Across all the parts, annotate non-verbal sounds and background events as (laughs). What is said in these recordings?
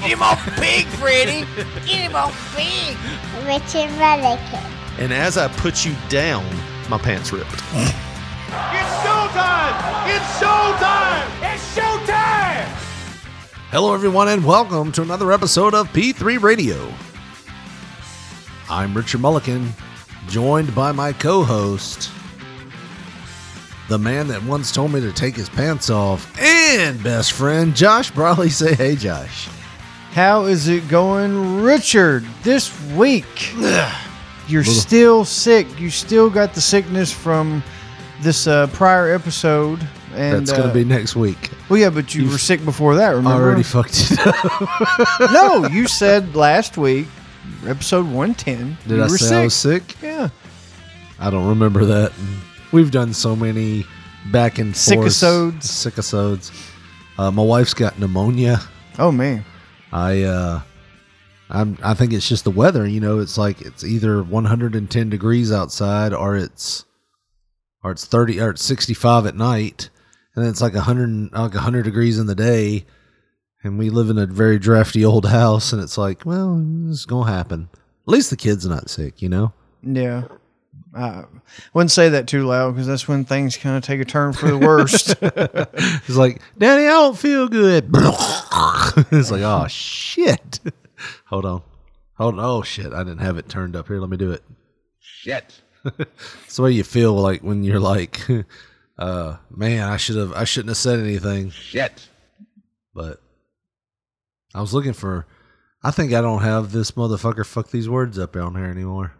Get him off big, Freddy. Get him off big. Richard Mulligan. And as I put you down, my pants ripped. It's showtime! It's showtime! It's showtime! Hello, everyone, and welcome to another episode of P3 Radio. I'm Richard Mulligan, joined by my co host, the man that once told me to take his pants off, and best friend, Josh Brawley. Say hey, Josh. How is it going, Richard? This week, (sighs) you're still sick. You still got the sickness from this uh, prior episode, and That's going uh, to be next week. well, yeah, but you were sick before that. Remember? Already fucked it up. (laughs) no, you said last week, episode one ten. Did you I were say sick. I was sick? Yeah, I don't remember that. We've done so many back and forth Sickisodes. Sickisodes. Uh, my wife's got pneumonia. Oh man, I uh, I'm I think it's just the weather. You know, it's like it's either 110 degrees outside or it's or it's 30 or it's 65 at night, and then it's like 100 like 100 degrees in the day. And we live in a very drafty old house, and it's like, well, it's gonna happen. At least the kid's are not sick, you know. yeah. I wouldn't say that too loud because that's when things kind of take a turn for the worst. (laughs) He's like, Daddy, I don't feel good. (laughs) it's like, oh shit. Hold on. Hold on. Oh shit. I didn't have it turned up here. Let me do it. Shit. it's the way you feel like when you're like, (laughs) uh, man, I should have I shouldn't have said anything. Shit. But I was looking for I think I don't have this motherfucker fuck these words up on here anymore.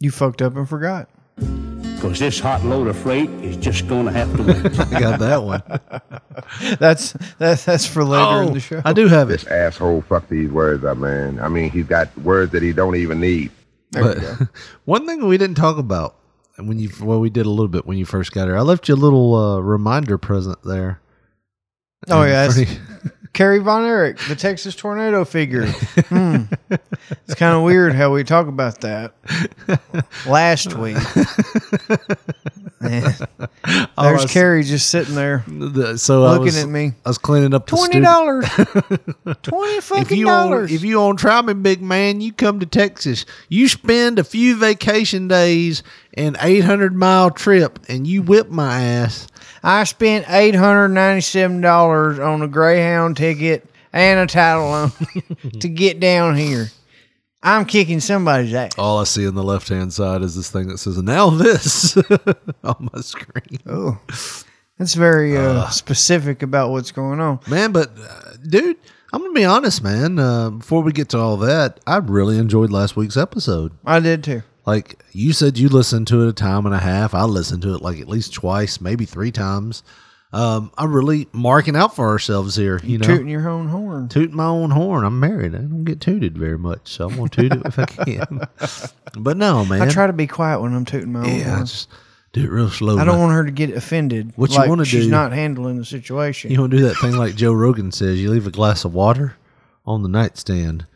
You fucked up and forgot. Because this hot load of freight is just going to have to wait. (laughs) I got that one. (laughs) That's that's that's for later in the show. Oh, I do have it. This asshole fuck these words up, man. I mean, he's got words that he don't even need. There we But go. (laughs) one thing we didn't talk about when you well we did a little bit when you first got here. I left you a little uh, reminder present there. Oh And yeah, it's pretty- Kerry Von Erich, the Texas tornado figure. Hmm. It's kind of weird how we talk about that. Last week, Man. There's I s- Kerry just sitting there the- so looking was, at me. I was cleaning up the Twenty dollars, (laughs) twenty If fucking you on, dollars. if you on try me, big man, you come to Texas. You spend a few vacation days and eight hundred mile trip, and you whip my ass. I spent eight hundred ninety-seven dollars on a Greyhound ticket and a title loan (laughs) to get down here. I'm kicking somebody's ass. All I see on the left hand side is this thing that says "Now this" (laughs) on my screen. Oh, that's very uh, specific about what's going on. Man, but uh, dude, I'm gonna be honest, man. Uh, before we get to all that, I really enjoyed last week's episode. I did too. Like you said, you listened to it a time and a half. I listened to it like at least twice, maybe three times. Um, I'm really marking out for ourselves here. You know, Tooting your own horn. tooting my own horn. I'm married. I don't get tooted very much, so I'm gonna toot it if I (laughs) can. but no, man. I try to be quiet when I'm tooting my own Yeah, I just do it real slow. I don't want her to get offended. What you wanna do? she's not handling the situation. You want to do that thing like Joe Rogan says? You leave a glass of water on the nightstand,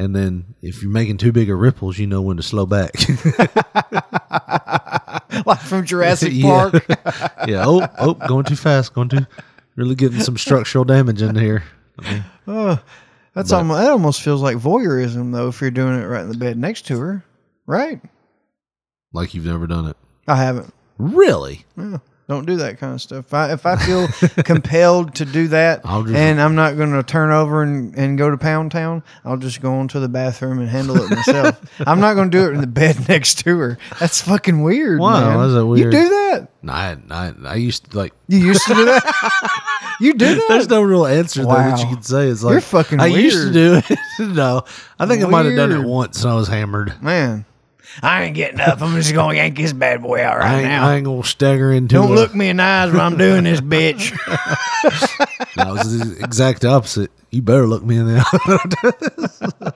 and then if you're making too big of ripples, you know when to slow back. (laughs) like from Jurassic (laughs) Yeah. Park. (laughs) yeah. Oh, oh, going too fast. Going too. Really getting some structural damage in here. I mean, uh, That's But- almost that almost feels like voyeurism though if you're doing it right in the bed next to her. Right? like you've never done it. I haven't. Really? Yeah. Don't do that kind of stuff. If I, if I feel (laughs) compelled to do that just- and I'm not going to turn over and, and go to Pound Town, I'll just go into the bathroom and handle it myself. (laughs) I'm not going to do it in the bed (laughs) next to her. That's fucking weird. Wow, man. that's a You weird- do that? No, I, I, I used to like. You used to do that? you do that? There's no real answer though that you can say. It's like You're fucking I used to do it. no, I think I might have done it once when I was hammered. Man. I ain't getting up. I'm just going to yank this bad boy out I right ain't, now. I ain't gonna stagger into. Don't a- look me in the eyes when I'm doing this, bitch. (laughs) (laughs) That was the exact opposite. You better look me in the (laughs) eye.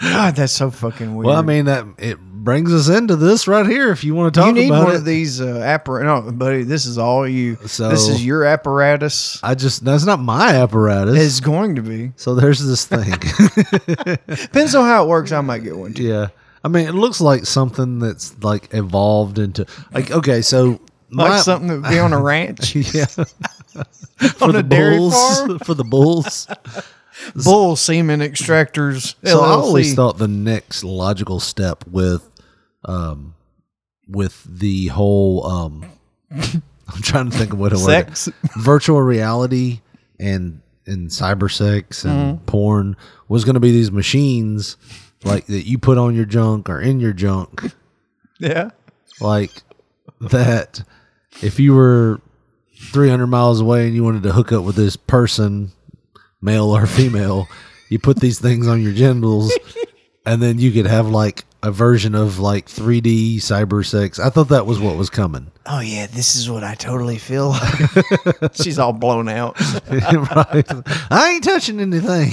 God, that's so fucking weird. Well, I mean that it brings us into this right here. If you want to talk you need about one it, of these uh, apparatus. No, buddy, this is all you. So- this is your apparatus. I just that's not my apparatus. It's going to be. so there's this thing. Depends on how it works. I might get one too. yeah, I mean it looks like something that's like evolved into like okay, so Like my- something that would be on a ranch. (laughs) yeah (laughs) for On the a dairy bulls farm? (laughs) for the bulls. Bull semen extractors. So I always thought the next logical step with, um, with the whole um, I'm trying to think of what it was. Sex? virtual reality and and cyber sex and Mm-hmm. porn was going to be these machines like that you put on your junk or in your junk Yeah. like that if you were 300 miles away and you wanted to hook up with this person male or female you put these things on your genitals and then you could have like a version of like 3d cyber sex i thought that was what was coming (laughs) Oh yeah, this is what I totally feel like. (laughs) She's all blown out. (laughs) right i ain't touching anything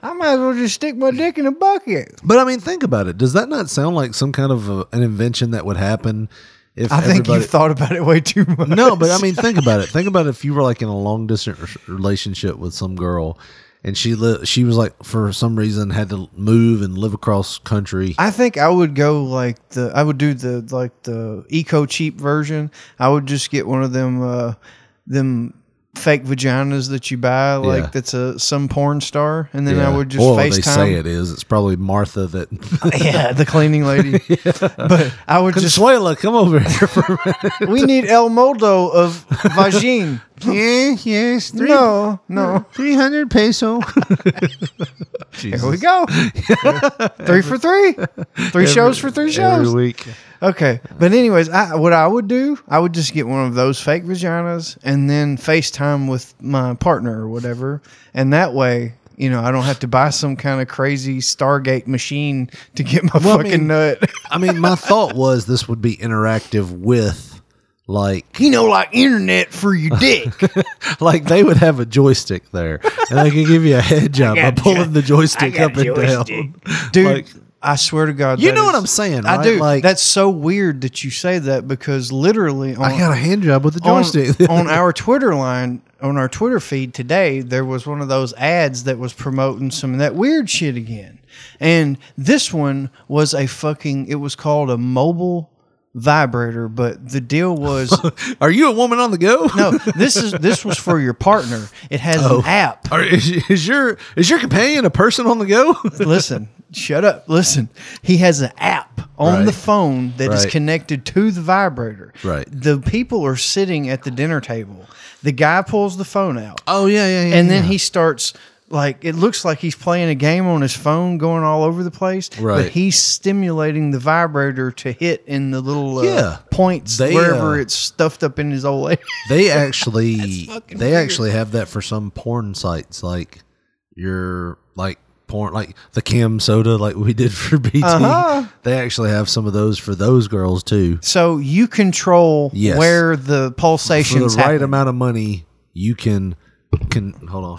I might as well just stick my dick in a bucket. But I mean, think about it. Does that not sound like some kind of a, an invention that would happen if I think you've thought about it way too much. no, but I mean, think about it. Think about if you were like in a long distance relationship with some girl, and she li- she was like for some reason had to move and live across country. I think I would go like the I would do the like the eco cheap version. I would just get one of them uh them fake vaginas that you buy like Yeah. that's a some porn star and then I would just Well, they say it is. It's probably Martha that. (laughs) (laughs) yeah, the cleaning lady. (laughs) But I would just Consuela, come over here for a minute. we need El Moldo of vagine. Yeah, yes, no, no. (laughs) three hundred peso. (laughs) Here we go. (laughs) three for three. Three shows for three shows. every week. Okay, but anyways, I, what I would do, I would just get one of those fake vaginas and then FaceTime with my partner or whatever, and that way, you know, I don't have to buy some kind of crazy Stargate machine to get my Well, I fucking mean- nut. I mean, my thought was this would be interactive with like you know, like internet for your dick. (laughs) like they would have a joystick there, and they could give you a head (laughs) job by got a pulling the joystick up and joystick. down. (laughs) Dude, Like- I swear to God, You that know what I'm saying, I do. Like- That's so weird that you say that because literally, on, I got a hand job with the on, joystick. on our Twitter line, on our Twitter feed today, there was one of those ads that was promoting some of that weird shit again. And this one was a fucking, it was called a mobile vibrator, but the deal was (laughs) Are you a woman on the go? no, this is this was for your partner. It has Oh. an app. Are, is, is your is your companion a person on the go? (laughs) Listen, shut up. Listen. He has an app on Right. the phone that is Right. connected to the vibrator. Right. The people are sitting at the dinner table. The guy pulls the phone out. oh yeah, yeah, yeah. and then yeah. he starts like it looks like he's playing a game on his phone going all over the place Right. but he's stimulating the vibrator to hit in the little uh, Yeah. points They, wherever uh, it's stuffed up in his old lady. (laughs) they actually (laughs) they weird. actually have that for some porn sites like your like porn like the cam soda like we did for (laughs) bt Uh-huh. they actually have some of those for those girls too so you control Yes. where the for pulsations the right happen. amount of money you can can hold on.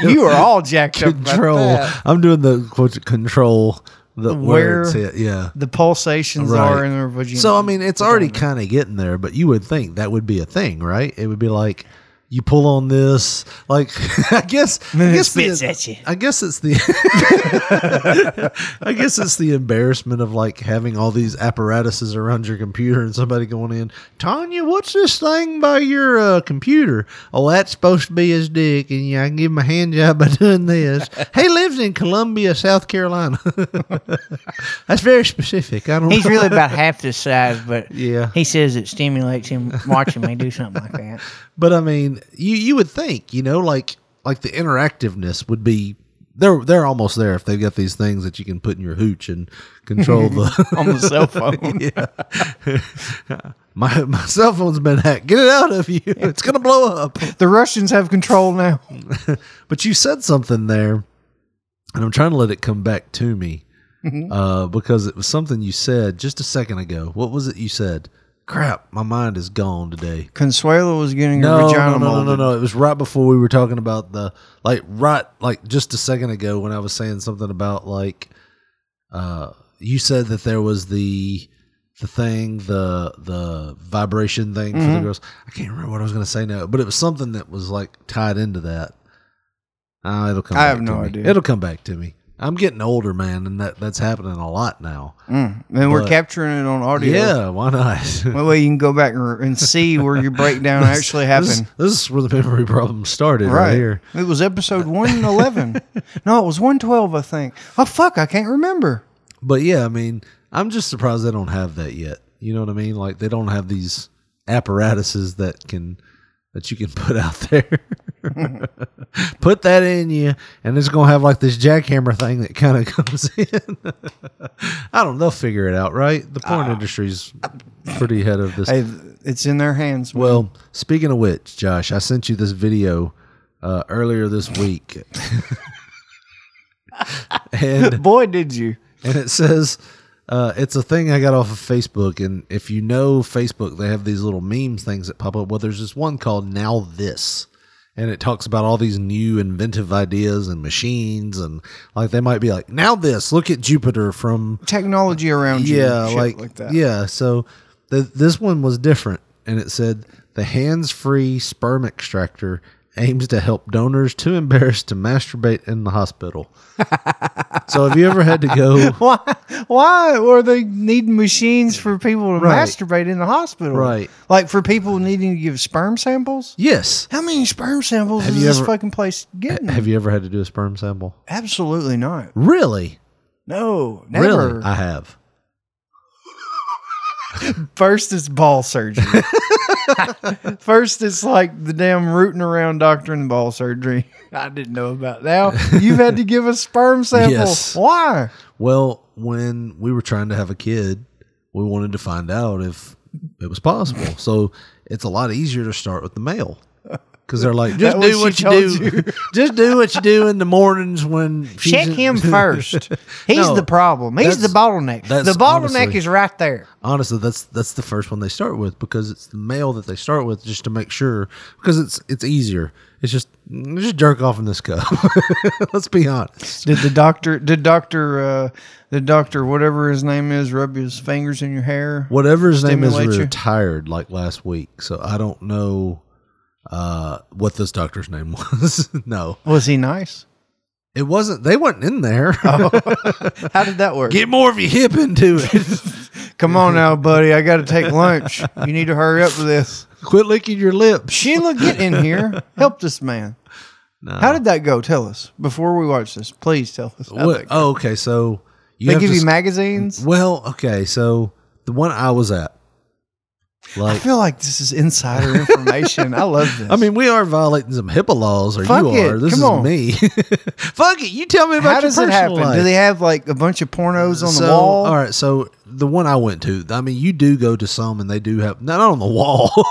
(laughs) You are all jacked up control. i'm doing the quote control the Where- where yeah the pulsations Right. are in their vagina So I mean, it's already kind of getting there, but you would think that would be a thing, right? It would be like you pull on this, like (laughs) I guess. I guess spits the, at you. I guess it's the. (laughs) I guess it's the embarrassment of like having all these apparatuses around your computer and somebody going in, Tanya, what's this thing by your uh, computer? Oh, that's supposed to be his dick, and yeah, I can give him a hand job by (laughs) doing this. he lives in Columbia, South Carolina. that's very specific. I don't. He's know. really about half this size, but Yeah. he says it stimulates him watching me do something like that. But I mean, you you would think, you know, like like the interactiveness would be they're they're almost there if they've got these things that you can put in your hooch and control the (laughs) on the cell (laughs) phone. yeah. (laughs) My my cell phone's been hacked. Get it out of you. It's gonna blow up. The Russians have control now. But you said something there, and I'm trying to let it come back to me. Mhm. Uh, because it was something you said just a second ago. What was it you said? Crap, my mind is gone today. Consuelo was getting her No, vagina no, no, no, no, no. It was right before we were talking about the like right like just a second ago when I was saying something about like uh you said that there was the the thing the the vibration thing for the Mhm. girls. I can't remember what I was going to say now, but it was something that was like tied into that. Uh, it'll come. I have no idea. It'll come back to me. I'm getting older, man, and that that's happening a lot now. Mm. And we're capturing it on audio. Yeah, why not? (laughs) Way you can go back and, see where your breakdown This- actually happened. this is where the memory problem started, right, here. It was episode 111. no, it was 112, I think. Oh, fuck. I can't remember. But yeah, I mean, I'm just surprised they don't have that yet. You know what I mean? Like they don't have these apparatuses that can that you can (laughs) put out there. (laughs) put that in you, and it's gonna have like this jackhammer thing that kind of (laughs) comes in. I don't. know. They'll figure it out, right? The porn industry's pretty ahead of this. Hey, it's in their hands. man. Well, speaking of which, Josh, I sent you this video uh, earlier this week, and boy, did you. and it says uh, it's a thing I got off of Facebook. And if you know Facebook, they have these little memes things that pop up. Well, there's this one called Now This. And it talks about all these new inventive ideas and machines. And like they might be like, now this, look at Jupiter from. Technology around you. Yeah, shit like, like that. Yeah. So the, this one was different. And it said the hands free sperm extractor aims to help donors too embarrassed to masturbate in the hospital. (laughs) so have you ever had to go. (laughs) Why? Why were they needing machines for people to Right. masturbate in the hospital? Right. Like for people needing to give sperm samples? Yes. How many sperm samples Have is you this ever- fucking place getting? Have you ever had to do a sperm sample? Absolutely not. Really? No, never. Really? I have. First, it's ball surgery. (laughs) First, it's like the damn rooting around doctor and ball surgery. I didn't know about now. You've had to give a sperm sample. Yes. Why? Well, when we were trying to have a kid, we wanted to find out if it was possible. So it's a lot easier to start with the male. Because they're like, just do what what you do. you? (laughs) just do what you do in the mornings when she's Check in- him (laughs) first. He's No, the problem. He's the that's- bottleneck. The bottleneck honestly- is right there. honestly that's that's the first one they start with because it's the male that they start with just to make sure because it's it's easier it's just just jerk off in this cup (laughs) let's be honest Did the doctor? Did doctor? Uh, the doctor, whatever his name is, rub his fingers in your hair? whatever his name is Stimulate you? retired like last week so i don't know uh what this doctor's name (laughs) was no Was he nice? it wasn't they weren't in there Oh. (laughs) How did that work? get more of your hip into it (laughs) Come on now, buddy. I got to take lunch. You need to hurry up with this. quit licking your lips Sheila, get in here. Help this man. no. How did that go? Tell us before we watch this. Please tell us. What- oh okay so you they have give you magazines. well okay so the one i was at I feel like this is insider information. I love (laughs) this. I mean, we are violating some HIPAA laws, or Fuck you it. are. This Come is on. me. (laughs) Fuck it. You tell me about how your does it personal happen? life. Do they have like a bunch of pornos on so, the wall? All right. So the one I went to, I mean, you do go to some, and they do have not on the wall. (laughs)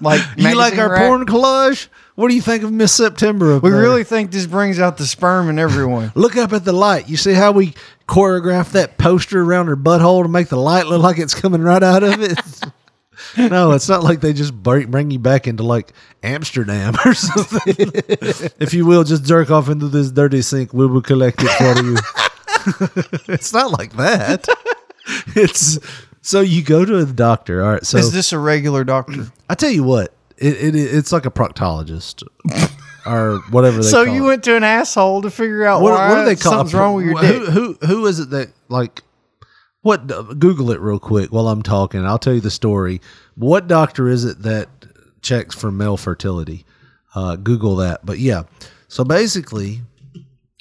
Like you like magazine our rack? porn collage? What do you think of Miss September? Up We there? really think this brings out the sperm in everyone. look up at the light. You see how we choreographed that poster around her butthole to make the light look like it's coming right out of it. No, it's not like they just bring, you back into like Amsterdam or something. if you will, just jerk off into this dirty sink. We will collect it for you. (laughs) it's not like that. It's so you go to a doctor. All right. So is this a regular doctor? I tell you what, it, it it's like a proctologist or whatever. They so you it. went to an asshole to figure out what, why what do they call something's it? wrong with your who, dick. Who who is it that like what? Google it real quick while I'm talking. I'll tell you the story. What doctor is it that checks for male fertility? Uh, Google that. But yeah, so basically,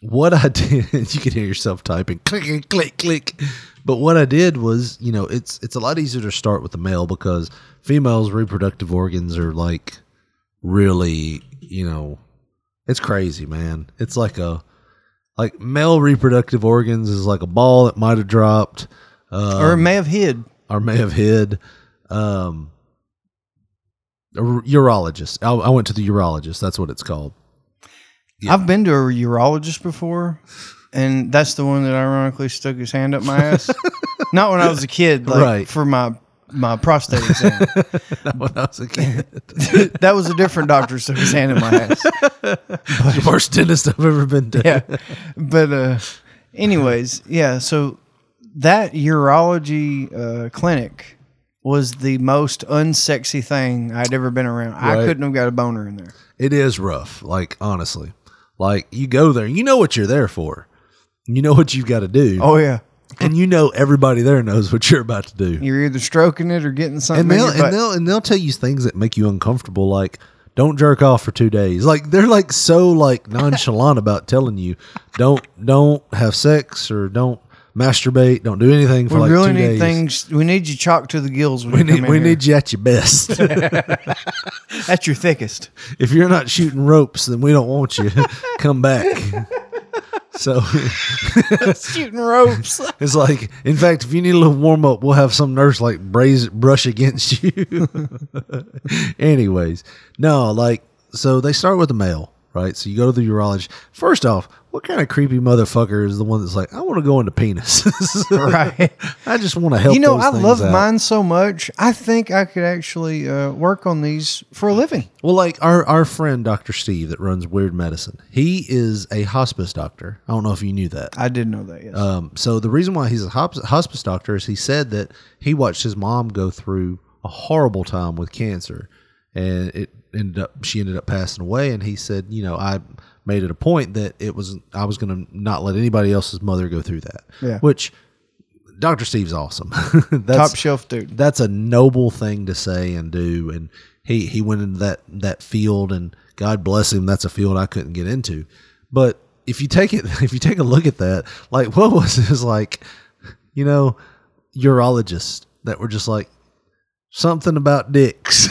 what I (laughs) did, you can hear yourself typing, click, click, click. But what I did was, you know, it's it's a lot easier to start with the male because females' reproductive organs are like really, you know, it's crazy, man. It's like a like male reproductive organs is like a ball that might have dropped, um, or may have hid. or may have hid. Um, a urologist. I, I went to the urologist. That's what it's called. Yeah. I've been to a urologist before, and that's the one that ironically stuck his hand up my ass. (laughs) Not when I was a kid, like Right. for my my prostate exam. (laughs) Not when I was a kid. (laughs) that was a different doctor, stuck his hand in my ass. the worst dentist I've ever been to. yeah. But uh anyways, yeah, so that urology uh clinic was the most unsexy thing I'd ever been around. I couldn't have got a boner in there. It is rough. Like honestly, like you go there, you know what you're there for. You know what you've got to do. Oh yeah. and you know everybody there knows what you're about to do. You're either stroking it or getting something and they'll and they'll and they'll tell you things that make you uncomfortable, like don't jerk off for two days. Like they're like so like nonchalant (laughs) about telling you don't don't have sex or don't masturbate, don't do anything for we like really two need days. things. We need you chalked to the gills. When we you need we here. need you at your best. (laughs) (laughs) at your thickest. if you're not shooting ropes, then we don't want you. (laughs) Come back. So Shooting ropes. it's like, in fact, if you need a little warm up, we'll have some nurse like braze brush against you. Anyways, no, like, so they start with the male, right? So you go to the urologist. First off, what kind of creepy motherfucker is the one that's like, I want to go into penis? (laughs) right. I just want to help. You know, I love out. mine so much. I think I could actually uh, work on these for a living. Well, like our our friend Doctor Steve that runs Weird Medicine, he is a hospice doctor. I don't know if you knew that. I didn't know that. Yes. Um, so the reason why he's a hospice doctor is he said that he watched his mom go through a horrible time with cancer, and it ended up she ended up passing away. And he said, you know, I made it a point that it was I was going to not let anybody else's mother go through that. Yeah. Which Doctor Steve's awesome. (laughs) that's, Top shelf dude. That's a noble thing to say and do, and he he went into that that field, and God bless him. That's a field I couldn't get into, but if you take it, (laughs) if you take a look at that, like what was this (laughs) like, you know, urologists that were just like something about dicks.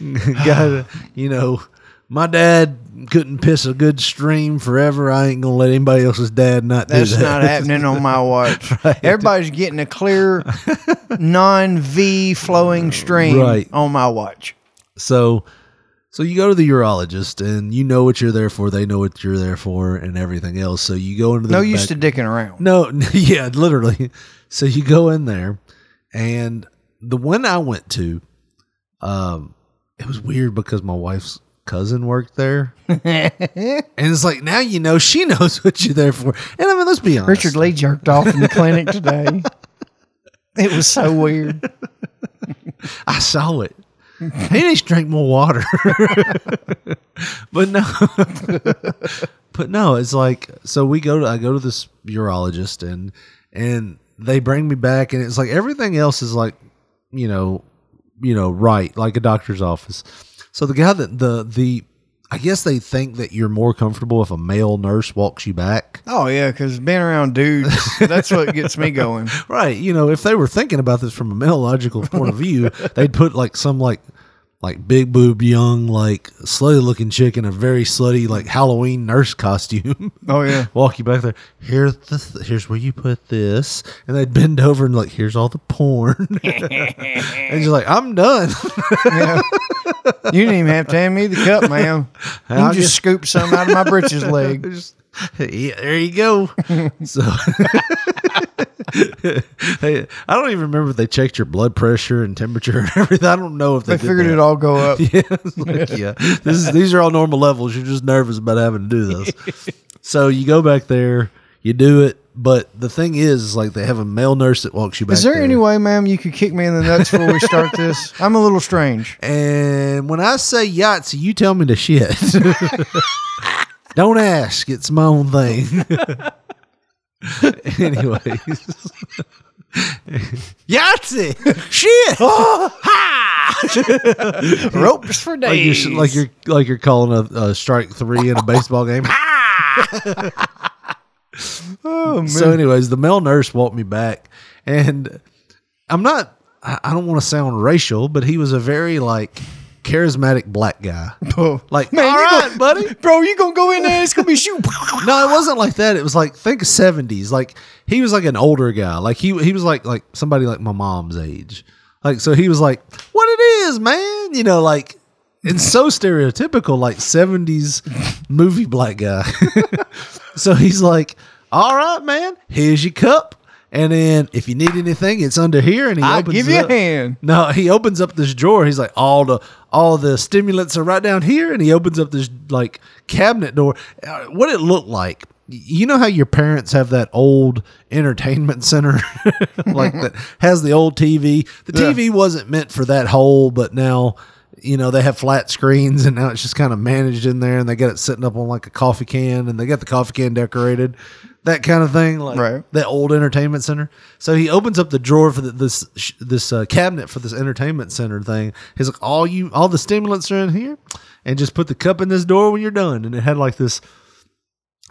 Got you know, my dad couldn't piss a good stream forever. I ain't gonna let anybody else's dad not do That's that. not happening on my (laughs) watch. Right. Everybody's getting a clear, (laughs) non V flowing stream Right. on my watch. So, so you go to the urologist, and you know what you're there for. They know what you're there for, and everything else. So you go into the No back- use to dicking around. No, (laughs) yeah, literally. So you go in there, and the one I went to, um, it was weird because my wife's cousin worked there, (laughs) and it's like now you know she (laughs) knows what you're there for. And I mean, let's be honest. Richard Lee jerked off in the clinic today. It was so weird. (laughs) I saw it. He needs to drink more water. but no, but no, it's like so we go to I go to this urologist and and they bring me back and it's like everything else is like you know you know right like a doctor's office. So the guy that the the I guess they think that you're more comfortable if a male nurse walks you back. Oh yeah, because being around dudes, that's what gets me going. (laughs) Right. You know, if they were thinking about this from a male logical point of view, (laughs) they'd put like some like like big boob young like slutty looking chick in a very slutty like Halloween nurse costume. (laughs) Oh yeah. Walk you back there. Here's the th- here's where you put this, and they'd bend over and like here's all the porn. (laughs) and you're like, I'm done. Yeah. You didn't even have to hand me the cup, ma'am. (laughs) You I'll just just- scoop some out of my britches leg. Just- yeah, there you go. so, hey, I don't even remember if they checked your blood pressure and temperature and (laughs) everything. I don't know if they, They figured it all go (laughs) up. Yeah, like, yeah. This is these are all normal levels. You're just nervous about having to do this. (laughs) so you go back there, you do it. But the thing is, is like they have a male nurse that walks you back. Is there there. any way, ma'am, you could kick me in the nuts before we start this? I'm a little strange. And when I say Yahtzee, you tell me to shit. Don't ask. It's my own thing. (laughs) Anyways. (laughs) Yahtzee! Shit! (laughs) ha! Ropes for like you're, days. like you're like you're calling a, a strike three in a baseball game. oh, man. so, anyways, the male nurse walked me back, and I'm not. I I don't want to sound racial, but he was a very like charismatic black guy. (laughs) Oh, Like, man, all right, go- buddy. Bro, you gonna go in there? It's gonna be shoot. (laughs) No, it wasn't like that. It was like think of seventies. Like he was like an older guy. Like he he was like like somebody like my mom's age. Like so he was like, What it is, man? You know, like it's so stereotypical, like seventies movie black guy. (laughs) so he's like, All right, man, here's your cup. And then if you need anything, it's under here, and he I'll opens give you a hand. No, he opens up this drawer. He's like, all the all the stimulants are right down here, and he opens up this like cabinet door. Uh, what it looked like. You know how your parents have that old entertainment center, (laughs) like that (laughs) has the old TV. The. TV wasn't meant for that hole, but now you know they have flat screens, and now it's just kind of managed in there, and they got it sitting up on like a coffee can, and they got the coffee can decorated, that kind of thing, like Right. that old entertainment center. So he opens up the drawer for the, this this uh, cabinet for this entertainment center thing. He's like, all you all the stimulants are in here, and just put the cup in this door when you're done. And it had like this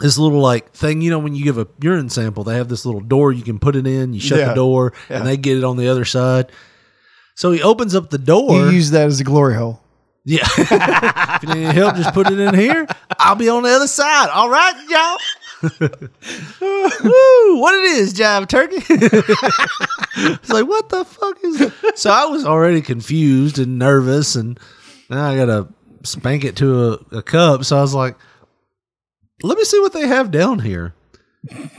this little like thing, you know, when you give a urine sample, they have this little door you can put it in. You shut Yeah. the door, Yeah. and they get it on the other side. So he opens up the door. You use that as a glory hole. Yeah. (laughs) if you need any help, just put it in here. I'll be on the other side. All right, y'all. (laughs) Woo, what it is, Jive Turkey? (laughs) it's like, what the fuck is it? So I was already confused and nervous, and now I got to spank it to a, a cup. So I was like, let me see what they have down here.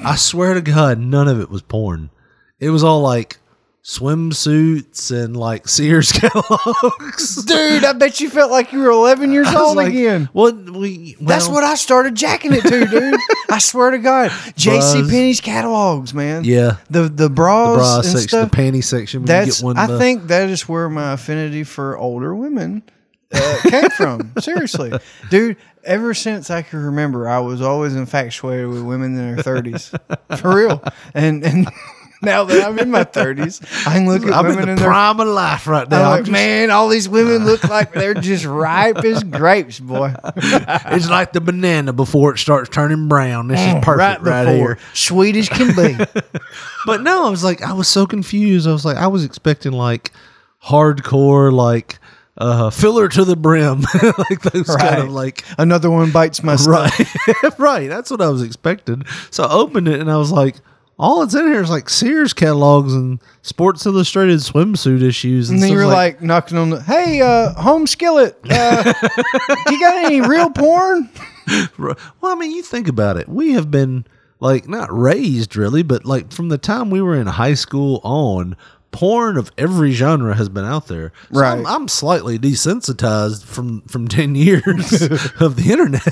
I swear to God, none of it was porn. It was all like swimsuits and like Sears (laughs) catalogs. Dude, I bet you felt like you were 11 years (laughs) old like, again. Well, we That's what I started jacking it to, dude. (laughs) I swear to God. J.C. Penney's catalogs, man. Yeah, The the bras, the bra and section, stuff. the panty section. That's one, I uh, think that is where my affinity for older women uh, came from. Seriously, dude. Ever since I can remember, I was always infatuated with women in their thirties, for real. And and now that I'm in my thirties, I can look at I'm women in in the their prime of life right now. I'm I'm like, just- man, all these women look like they're just ripe as grapes, boy. (laughs) it's like the banana before it starts turning brown. This is perfect right, right before, here. sweet as can be. (laughs) But no, I was like, I was so confused. I was like, I was expecting like hardcore, like uh, filler to the brim, (laughs) like those kind of like Another one bites my right, right. That's what I was expecting. So I opened it and I was like, all it's in here is like Sears catalogs and Sports Illustrated swimsuit issues. And then you were like, knocking on the, hey, uh, home skillet, uh, do (laughs) you got any real porn? (laughs) Well, I mean, you think about it. We have been like not raised really, but like from the time we were in high school on, porn of every genre has been out there. So I'm, Right. I'm slightly desensitized from from ten years (laughs) of the internet.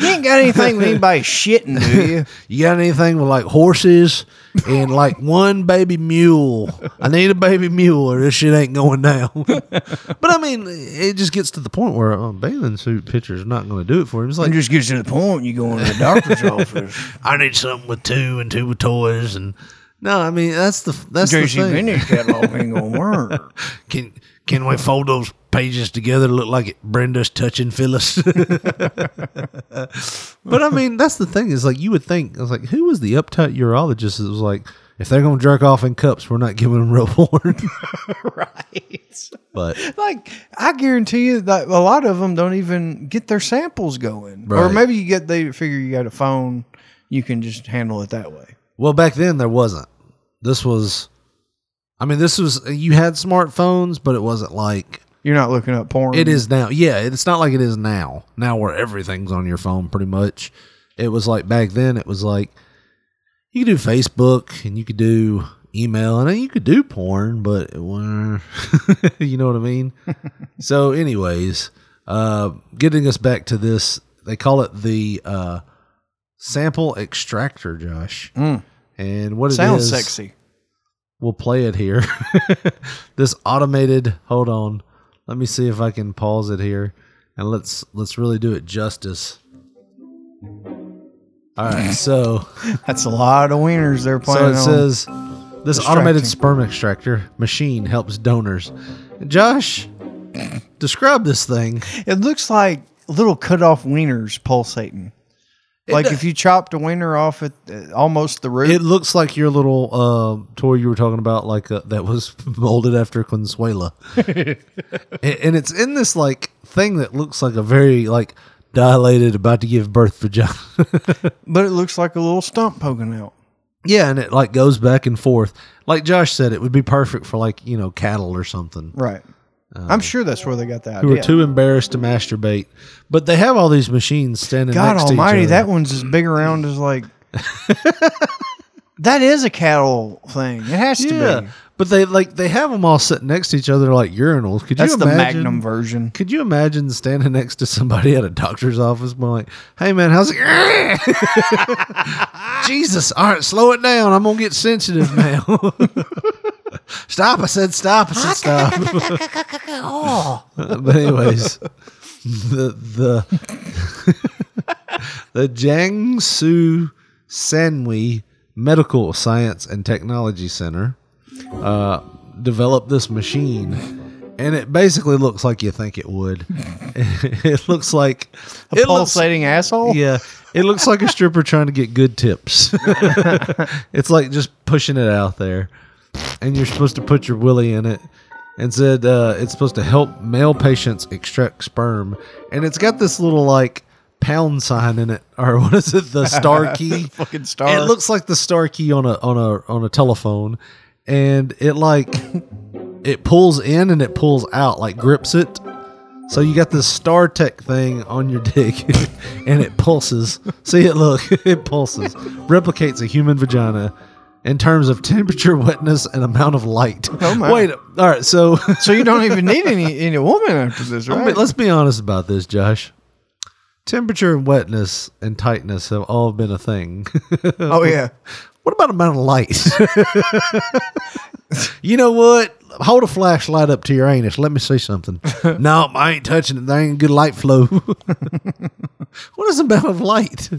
You ain't got anything with anybody shitting, do you? (laughs) you got anything with like horses and like one baby mule? I need a baby mule, or this shit ain't going down. (laughs) but I mean, it just gets to the point where a bathing suit picture is not going to do it for him. It's like It just gets to the point you go into the doctor's office. I need something with two and two with toys and no, I mean that's the that's the thing. Penney's catalog ain't gonna (laughs) work. Can can we fold those pages together to look like it Brenda's touching Phyllis? (laughs) but I mean that's the thing is like you would think I was like who was the uptight urologist that was like if they're gonna jerk off in cups we're not giving them real porn. (laughs) right. but Like, I guarantee you that a lot of them don't even get their samples going. Or maybe you get, they figure you got a phone, you can just handle it that way. Well back then there wasn't. This was I mean this was you had smartphones but it wasn't like You're not looking up porn. It is now. Yeah, it's not like it is now. Now where everything's on your phone pretty much. It was like back then it was like you could do Facebook and you could do email and you could do porn, but it (laughs) you know what I mean? (laughs) so anyways, uh getting us back to this, they call it the uh sample extractor, Josh. Mm. And what it Sounds sexy. we'll play it here. (laughs) this automated. Hold on. Let me see if I can pause it here, and let's let's really do it justice. All right, (laughs) so That's a lot of wieners they're playing. so it says this automated sperm extractor machine helps donors. Josh, describe this thing. It looks like little cut off wieners pulsating. Like do- if you chopped a wiener off at uh, almost the root. It looks like your little uh, toy you were talking about, like uh, that was (laughs) molded after Consuela, (laughs) and, and it's in this like thing that looks like a very like dilated, about to give birth vagina. (laughs) but it looks like a little stump poking out. yeah, and it like goes back and forth. Like Josh said, it would be perfect for like you know cattle or something Right. I'm sure that's where they got the Um, who idea. are too embarrassed to masturbate. But they have all these machines standing God next to each almighty, that one's as big around as like (laughs) That is a cattle thing. It has to Yeah, be. but they like they have them all sitting next to each other like urinals. Could That's you the imagine? Magnum version. Could you imagine standing next to somebody at a doctor's office, being like, "Hey man, how's it?" (laughs) Jesus, all right, slow it down. I'm gonna get sensitive now. (laughs) stop! I said stop. I said stop. (laughs) but anyways, the the (laughs) the Jiangsu Sanwi Medical Science and Technology Center uh, developed this machine, and it basically looks like you think it would. (laughs) it looks like A it looks- pulsating asshole? yeah, it looks like a stripper trying to get good tips. it's like just pushing it out there, and you're supposed to put your willy in it. And said uh, it's supposed to help male patients extract sperm, and it's got this little like pound sign in it, or what is it? The star (laughs) key. Fucking star. It looks like the star key on a on a on a telephone, and it like it pulls in and it pulls out, like grips it. So you got this Star Tech thing on your dick, (laughs) and it pulses. See it? Look, (laughs) it pulses. Replicates a human vagina in terms of (laughs) temperature, wetness, and amount of light. Oh, my. Wait, all right. So, (laughs) so you don't even need any (laughs) any woman after this, I right? mean, let's be honest about this, Josh. Temperature and wetness and tightness have all been a thing. oh yeah. What about amount of light? you know what? Hold a flashlight up to your anus. Let me see something. no, I ain't touching it. There ain't good light flow. what is the amount of light?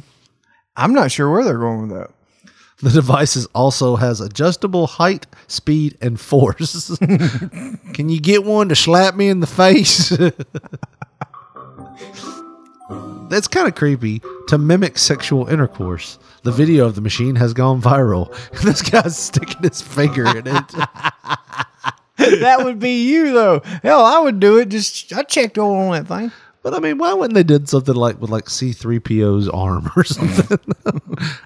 I'm not sure where they're going with that. (laughs) The device also has adjustable height, speed, and force. (laughs) Can you get one to slap me in the face? (laughs) That's kind of creepy to mimic sexual intercourse. The video of the machine has gone viral. this guy's sticking his finger in it. that would be you though. Hell, I would do it. Just I checked oil on that thing. But I mean, why wouldn't they did something like with like C3PO's arm or something?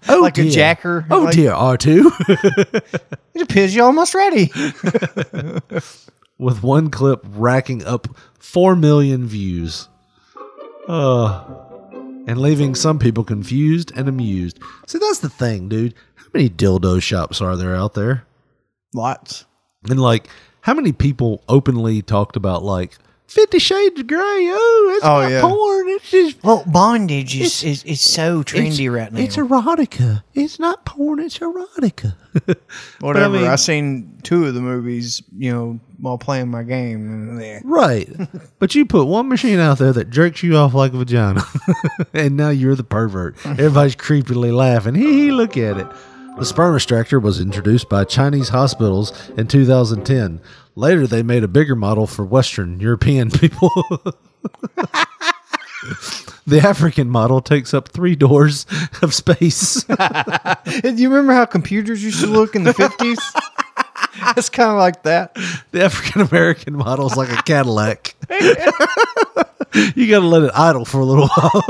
oh, Like a dear. jacker, Oh like- dear, R2. (laughs) It appears you're almost ready. (laughs) with one clip racking up 4 million views. Uh, and leaving some people confused and amused. See, that's the thing, dude. How many dildo shops are there out there? Lots. And like, how many people openly talked about like Fifty Shades of Grey? Oh, it's Oh, not yeah. porn. It's just Well, bondage is, is, is so trendy it's, right now. It's erotica. It's not porn. It's erotica. (laughs) Whatever. I, mean- seen two of the movies, you know, while playing my game. And yeah. Right. (laughs) but you put one machine out there that jerks you off like a vagina, (laughs) and now you're the pervert. Everybody's creepily laughing. Hee hee, look at it. The sperm extractor was introduced by Chinese hospitals in 2010. Later, they made a bigger model for Western European (laughs) people. the African model takes up three doors of space. (laughs) Do you remember how computers used to look in the 50s? it's kind of like that. The African American model is like a Cadillac. (laughs) you got to let it idle for a little while.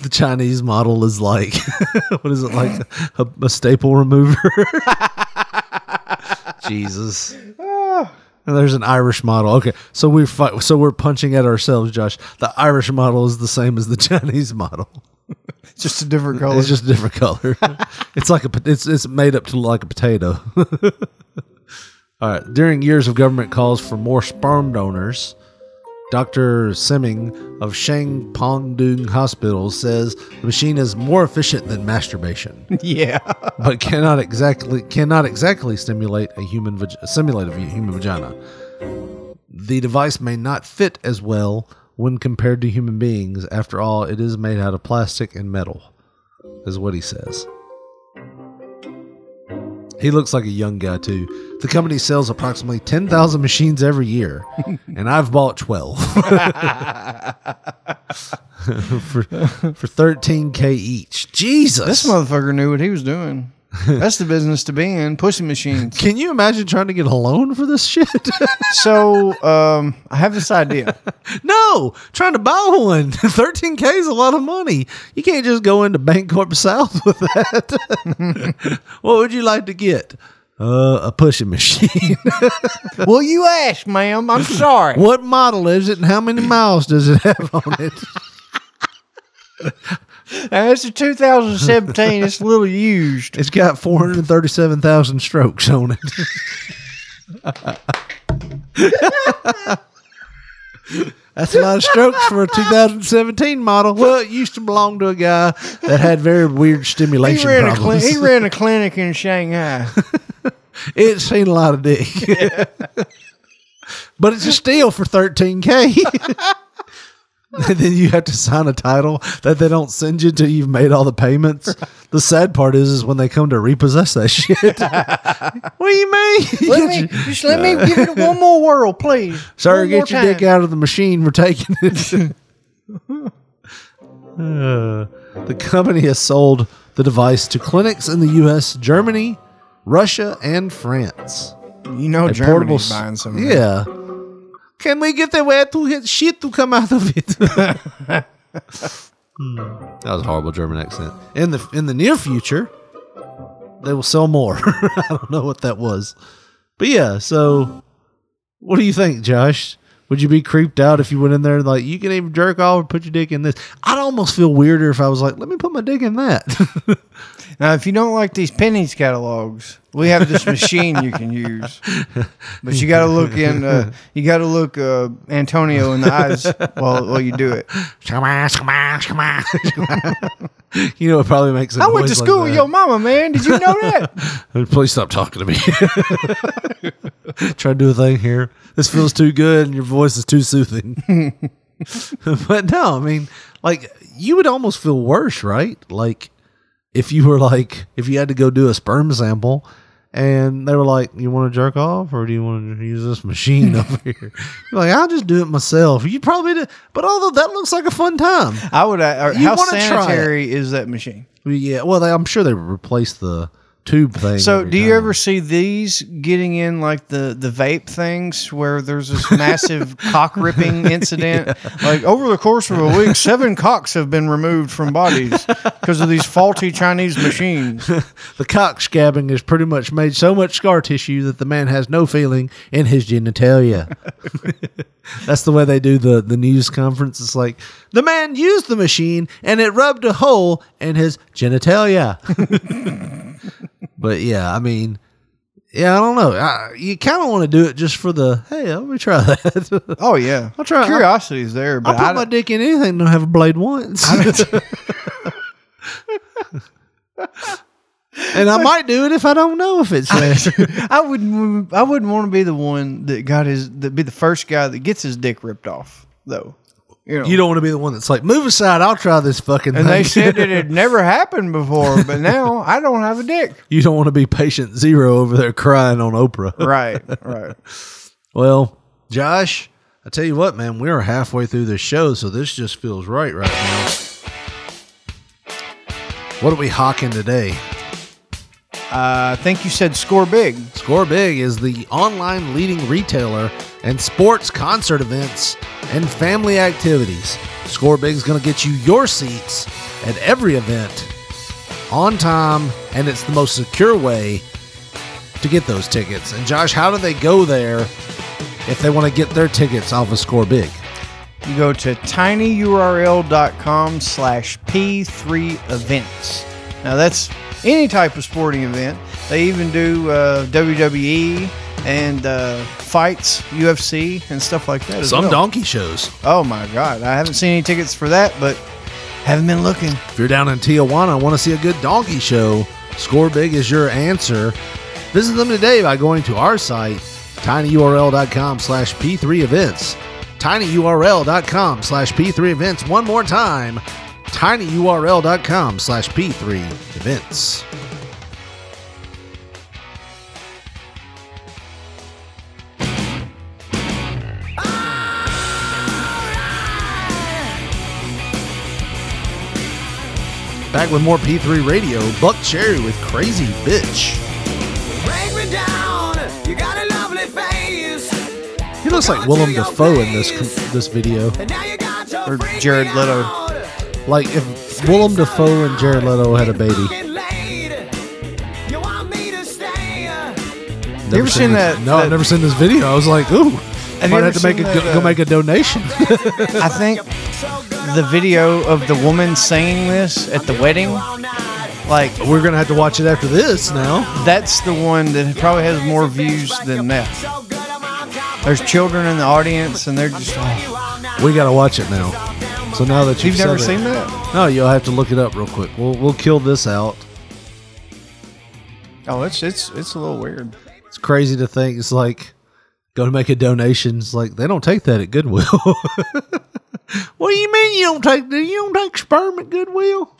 the Chinese model is like, what is it like? A, a staple remover. Jesus. Ah. And there's an Irish model. Okay, so we're so we're punching at ourselves, Josh. The Irish model is the same as the (laughs) Chinese model. It's just a different color. It's just a different color. (laughs) it's like a it's it's made up to look like a potato. (laughs) All right. During years of government calls for more sperm donors, Dr. Semming of Shang Pongdung Hospital says the machine is more efficient than masturbation, (laughs) yeah. but cannot exactly cannot exactly stimulate a human vag- simulate a human vagina. The device may not fit as well when compared to human beings. After all, it is made out of plastic and metal, is what he says. He looks like a young guy too. The company sells approximately 10,000 machines every year, (laughs) and I've bought 12 (laughs) for for 13k each. Jesus. This motherfucker knew what he was doing. (laughs) That's the business to be in, pushing machines. Can you imagine trying to get a loan for this shit? (laughs) So, um, I have this idea. (laughs) no, trying to buy one. 13k is a lot of money. You can't just go into BancorpSouth with that. what would you like to get? Uh, a pushing machine. well, you asked, ma'am. I'm sorry. what model is it and how many miles does it have on it? Now, it's a 2017. it's a little used. It's got 437,000 strokes on it. That's a lot of strokes for a 2017 model. Well, it used to belong to a guy that had very weird He stimulation ran, a cli- problems. he ran a clinic in Shanghai. (laughs) It's seen a lot of dick. (laughs) but it's a steal for 13K. (laughs) (laughs) and then you have to sign a title that they don't send you until you've made all the payments. The sad part is, is when they come to repossess that shit. (laughs) what do you mean? Let me, just let me give it one more whirl, please. (laughs) Sir, One get more your dick out of the machine. We're taking it. Uh, the company has sold the device to clinics in the U.S., Germany, Russia, and France. You know, A Germany's s- buying some. Yeah. that. Can we get the way to get shit to come out of it? (laughs) Hmm. That was a horrible German accent. In the in the near future, they will sell more. (laughs) I don't know what that was, but yeah. So, what do you think, Josh? Would you be creeped out if you went in there and like you can even jerk off and put your dick in this? I'd almost feel weirder if I was like, let me put my dick in that. (laughs) Now, if you don't like these pennies catalogs, we have this machine you can use. But you got to look in. Uh, you got to look uh, Antonio in the eyes while while you do it. Come on, come on, come on. you know, it probably makes. I went to school with your mama, man. Did you know that? (laughs) Please stop talking to me. (laughs) Try to do a thing here. This feels too good, and your voice is too soothing. (laughs) but no, I mean, like you would almost feel worse, right? Like if you were like if you had to go do a sperm sample. And they were like, "You want to jerk off, or do you want to use this machine (laughs) over here?" You're like, "I'll just do it myself." You probably do, but although that looks like a fun time, I would. Uh, how sanitary is that machine? yeah. Well, they, I'm sure they replaced the tube thing. So, do you time. ever see these getting in like the the vape things where there's this massive (laughs) cock ripping incident? Like over the course of a week, seven cocks have been removed from bodies because of these faulty Chinese machines. (laughs) the cock scabbing has pretty much made so much scar tissue that the man has no feeling in his genitalia. (laughs) That's the way they do the, the news conference. It's like the man used the machine and it rubbed a hole in his genitalia. But yeah, I mean, yeah, I don't know. I, you kind of want to do it just for the hey, let me try (laughs) that. Oh yeah, I'll try. Curiosity is there, I'll but put I my dick in anything. Don't have a blade once. (laughs) and I might do it if I don't know if it's there. (laughs) I wouldn't. I wouldn't want to be the one that got his. That be the first guy that gets his dick ripped off, though. You know. You don't want to be the one that's like, move aside. I'll try this fucking and thing. they said it had (laughs) never happened before, but now I don't have a dick. you don't want to be patient zero over there crying on Oprah. (laughs) Right, right. Well, Josh, I tell you what, man, we are halfway through this show, so this just feels right right now. What are we hawking today? Uh, I think you said score big. Score Big is the online leading retailer and sports concert events and family activities. Score Big is going to get you your seats at every event on time, and it's the most secure way to get those tickets. And Josh, how do they go there if they want to get their tickets off of Score Big? You go to tinyurl.com slash P3 events. Now that's any type of sporting event. They even do uh, WWE and uh, fights, UFC, and stuff like that. As Some well. donkey shows. Oh my God. I haven't seen any tickets for that, but haven't been looking. If you're down in Tijuana and want to see a good donkey show, Score Big is your answer. Visit them today by going to our site, tinyurl.com slash P3 events. tinyurl.com slash P3 events. One more time, tinyurl.com slash P3 events. Back with more P3 Radio, Buckcherry with Crazy Bitch. He looks like Willem Dafoe in this this video. Or Jared Leto. Like if Willem Dafoe and Jared Leto had a baby. You ever seen this- that- No, I've never seen this video. I was like, ooh, Have you might have to make a seen go, go uh, make a donation. I think the video of the woman singing this at the wedding, like We're gonna have to watch it after this now. that's the one that probably has more views than that. There's children in the audience, and they're just. oh. We gotta watch it now. So now that you've, You've never seen that? No, you'll have to look it up real quick. We'll we'll kill this out. Oh, it's it's it's a little weird. It's crazy to think it's like go to make a donation. It's like they don't take that at Goodwill. (laughs) what do you mean you don't take you don't take sperm at Goodwill?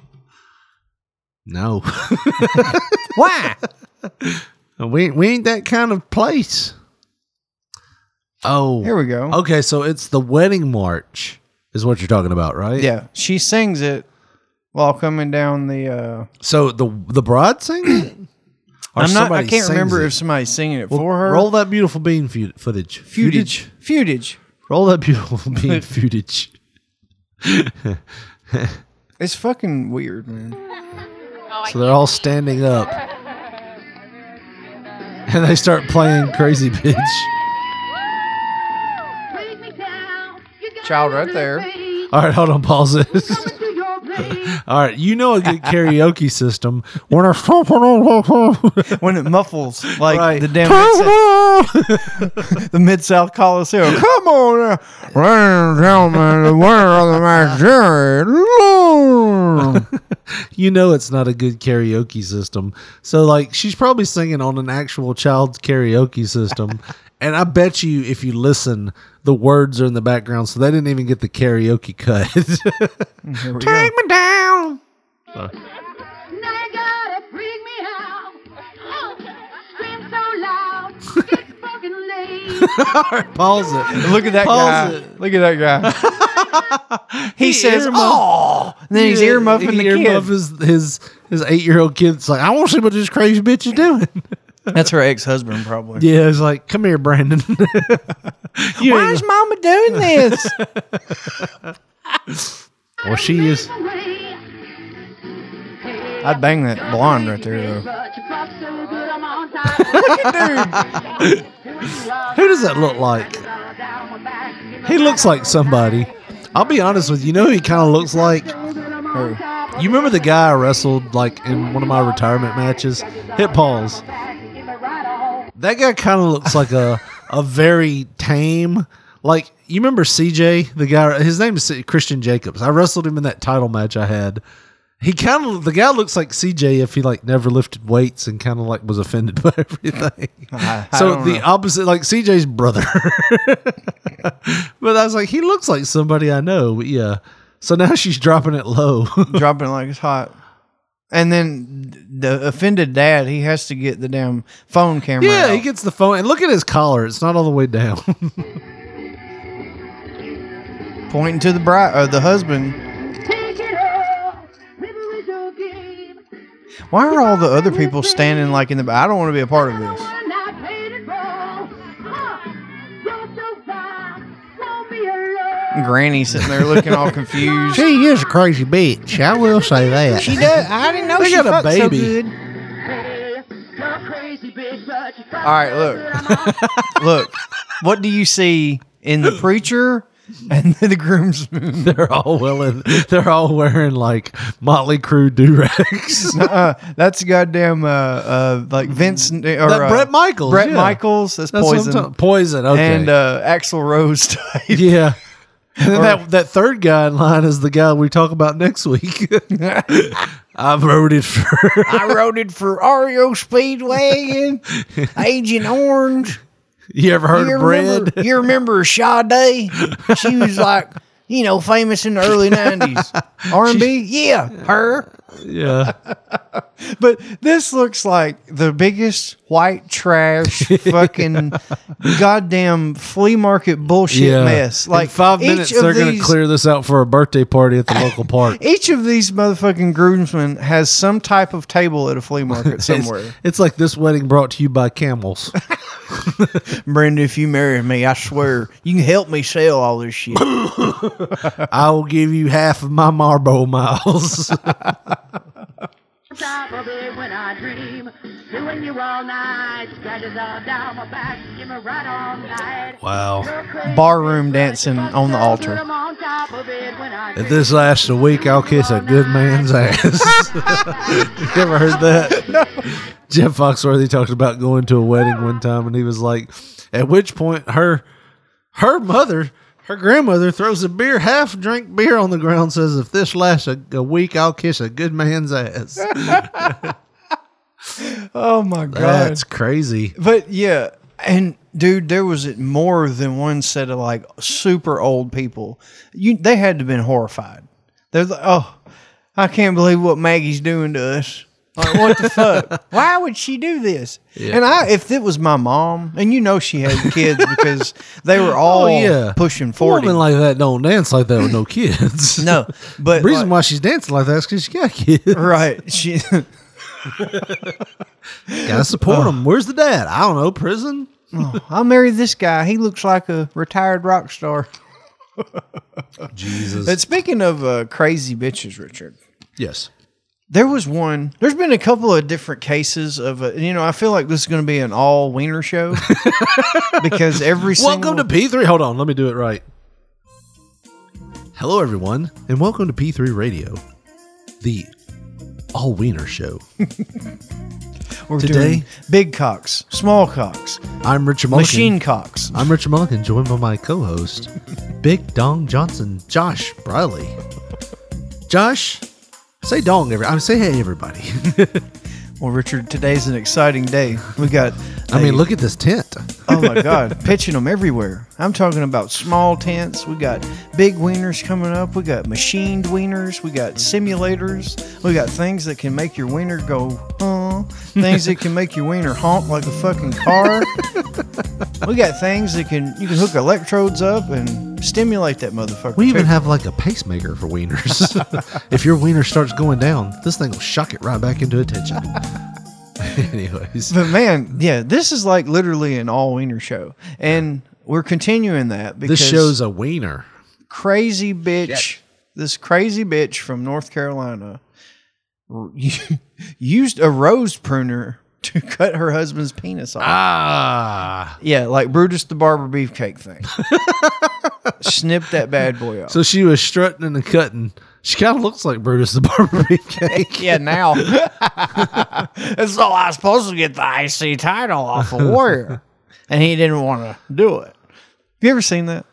No. (laughs) Why? (laughs) we we ain't that kind of place. Oh. Here we go. Okay, so it's the wedding march is what you're talking about, right? Yeah, she sings it while coming down the. uh So the the bride sings it? (clears throat) Or I'm not. I somebody can't sings remember it? if somebody's singing it for her. Roll that beautiful bean fu- footage. footage. Footage. Roll that beautiful bean (laughs) footage. It's fucking weird, man. Oh, so they're all standing up. (laughs) And they start playing Crazy Bitch. Child, right there. All right, hold on, pause it. (laughs) all right, you know a good karaoke system. When they're stomping on- When it muffles like Right. the damn Mid- (laughs) the Mid South Coliseum. Come on, now. ladies and gentlemen, the winner of the match, Jerry. Lawler. (laughs) you know it's not a good karaoke system. So like she's probably singing on an actual child's karaoke system. And I bet you if you listen, the words are in the background, so they didn't even get the karaoke cut. (laughs) Here we go. Take me down. All right, pause it. Look at that Pause guy. it. Look at that guy. (laughs) he, He says, earmuff- "Oh," and then he's Yeah, earmuffing he the kid. earmuff His his, his eight year old kid's like, I want to see what this crazy bitch is doing. That's her ex husband, probably. yeah, it's like, come here, Brandon. (laughs) Why is Mama doing this? (laughs) well, she is. I'd bang that blonde right there, though. (laughs) Who does that look like? He looks like somebody. I'll be honest with you. You know who he kind of looks like? You remember the guy I wrestled like in one of my retirement matches? Hit pause. That guy kind of looks like a a very tame. Like you remember CJ, the guy. His name is Christian Jacobs. I wrestled him in that title match I had. He kind of the guy looks like CJ if he like never lifted weights and kind of like was offended (laughs) by everything. I- I so the know. opposite, like CJ's brother. (laughs) but I was like, he looks like somebody I know. But yeah. So now (laughs) she's dropping it low. dropping it like it's hot. And then the offended dad, he has to get the damn phone camera. yeah, out. he gets the phone and look at his collar. It's not all the way down. (laughs) pointing to the bride or uh, the husband. Why are all the other people standing like in the back? I don't want to be a part of this. Granny sitting there looking all (laughs) confused. she is a crazy bitch. I will say that. She does. I didn't know They she got a fucked so baby. good. All right, look, (laughs) look. What do you see in the preacher and (laughs) the groomsman? They're all willing. They're all wearing like Motley Crue do rags. uh, that's goddamn uh, uh, like Vince or That uh, Bret Michaels, Bret yeah. Michaels. That's, That's what I'm poison. talking- Poison. Okay. And uh, Axl Rose type. yeah. And then that that third guy in line is the guy we talk about next week. (laughs) I voted for. I it for REO Speedwagon, Agent Orange. You ever heard you of bread? Remember, you remember Sade? She was like, you know, famous in the early nineties. R and B, yeah, her. Yeah. (laughs) But this looks like the biggest white trash (laughs) fucking goddamn flea market bullshit yeah. mess. Like in five each minutes, of they're going to these- clear this out for a birthday party at the local (laughs) park. Each of these motherfucking groomsmen has some type of table at a flea market somewhere. It's, it's like this wedding brought to you by camels. Brenda, if you marry me, I swear you can help me sell all this shit. I will give you half of my Marlboro miles. Doing you all night, scratches all down my back, give me right all night. Wow. Barroom dancing on the altar. I'm on top of it when I If this lasts a week, I'll kiss a good man's (laughs) ass. (laughs) you ever heard that? No. Jeff Foxworthy talked about going to a wedding one time, and he was like, at which point her her mother, her grandmother, throws a beer, half drink beer on the ground, says, "If this lasts a, a week, I'll kiss a good man's ass." (laughs) Oh my god. That's crazy. But yeah, and dude, there was more than one set of like super old people. You, they had to have been horrified. They're like, oh, I can't believe what Maggie's doing to us. Like, what the fuck? (laughs) Why would she do this? Yeah. And I, if it was my mom, and you know she had kids because they were (laughs) all oh yeah, pushing forty. Woman like that don't dance like that with no kids. (laughs) no, but the reason like- why she's dancing like that is because she got kids. right, she. Gotta support them. Where's the dad? I don't know. Prison. Oh, I'll marry this guy. He looks like a retired rock star. Jesus. But speaking of uh, crazy bitches, Richard, yes. There was one. There's been a couple of different cases of, uh, you know, I feel like this is going to be an all wiener show (laughs) because every Welcome to P3. Hold on, let me do it right. Hello, everyone, and welcome to P3 Radio, the all wiener show. (laughs) we're today- doing big cocks, small cocks, I'm Richard Mulligan. machine cocks. I'm Richard Mulligan, joined by my co-host, Big Dong Johnson, Josh Briley. Josh, say dong every. I mean, say hey everybody. (laughs) Well, Richard, today's an exciting day. We got. I mean, look at this tent. Oh my (laughs) God, pitching them everywhere. I'm talking about small tents. We got big wieners coming up. We got machined wieners. We got simulators. We got things that can make your wiener go, huh? Things that can make your wiener honk like a fucking car. (laughs) we got things that can you can hook electrodes up and stimulate that motherfucker. We even too. have like a pacemaker for wieners. (laughs) if your wiener starts going down, this thing will shock it right back into attention. (laughs) Anyways, But man, yeah, this is like literally an all wiener show, and we're continuing that because this show's a wiener. crazy bitch, this crazy bitch from North Carolina r- (laughs) used a rose pruner (laughs) to cut her husband's penis off. Ah. Yeah, like Brutus the Barber beefcake thing. (laughs) Snip that bad boy off. So she was strutting and cutting. She kind of looks like Brutus the Barber (laughs) Beefcake. yeah, now. and so I was supposed to get the IC title off of Warrior, and he didn't want to do it. You ever seen that?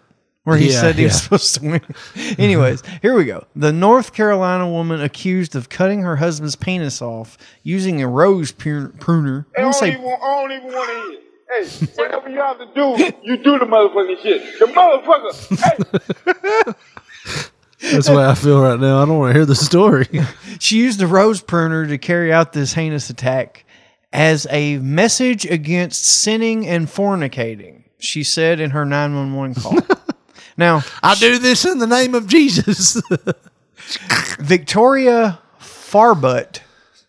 Where he Yeah, said he was supposed to win. (laughs) Anyways, here we go. The North Carolina woman accused of cutting her husband's penis off using a rose prun- pruner. I'm gonna say I don't even want to hear. It. Hey, whatever you have to do, you do the motherfucking shit. The motherfucker. Hey, (laughs) That's the way I feel right now. I don't want to hear the story. (laughs) She used a rose pruner to carry out this heinous attack as a message against sinning and fornicating, she said in her 911 call. Now, I do this in the name of Jesus. (laughs) Victoria Farbutt,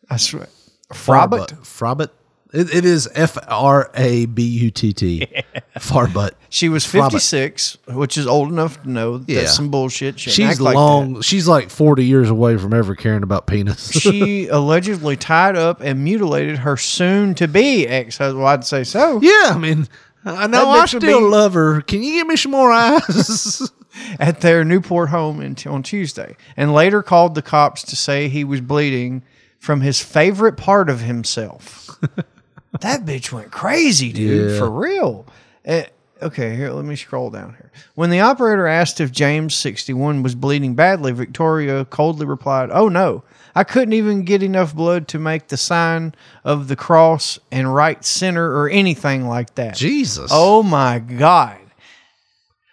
I swear, Farbutt? Frabut. It, it is F R A B U T T. (laughs) Farbutt. She was Frabut. 56, which is old enough to know that Yeah. that's some bullshit. She She's act like long. she's like forty years away from ever caring about penis. (laughs) she allegedly tied up and mutilated her soon-to-be ex-husband. Well, I'd say so. yeah, I mean, I know I still be- love her. Can you give me some more eyes? (laughs) at their Newport home in, on Tuesday, and later called the cops to say he was bleeding from his favorite part of himself. (laughs) that bitch went crazy, dude, Yeah. for real. Eh, okay, here, let me scroll down here. When the operator asked if James 61 was bleeding badly, Victoria coldly replied, Oh no, I couldn't even get enough blood to make the sign of the cross and right center or anything like that. Jesus. Oh my God.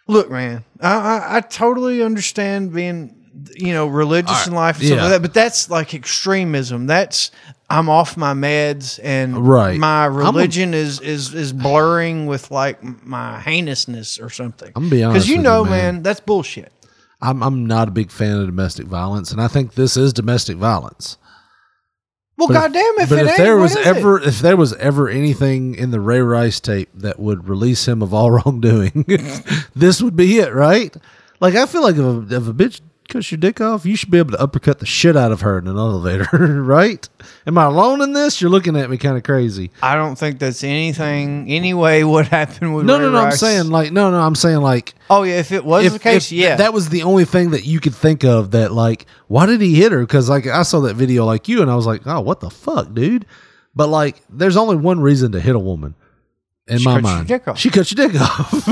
Look, man, I, I, I totally understand being, you know, religious in life and stuff yeah. like that, but that's like extremism. That's I'm off my meds and Right. my I'm a- religion is is is blurring with like my heinousness or something. I'm gonna be honest because you know, you, man. man. that's bullshit. I'm I'm not a big fan of domestic violence, and I think this is domestic violence. Well, But goddamn, if but it if ain't, there was is it? ever if there was ever anything in the Ray Rice tape that would release him of all (laughs) wrongdoing, (laughs) this would be it, right? Like I feel like if a, if a bitch cuts your dick off, you should be able to uppercut the shit out of her in an elevator, (laughs) right? Am I alone in this? You're looking at me kind of crazy. I don't think that's anything, Anyway, what happened with No, Ray no, no. I'm saying like, no, no. I'm saying like, Oh yeah, if it was the case, if yeah. that was the only thing that you could think of that like, why did he hit her? Because like I saw that video like you, and I was like, oh, what the fuck, dude? But like, there's only one reason to hit a woman. In She my mind, dick off. she cuts your dick off.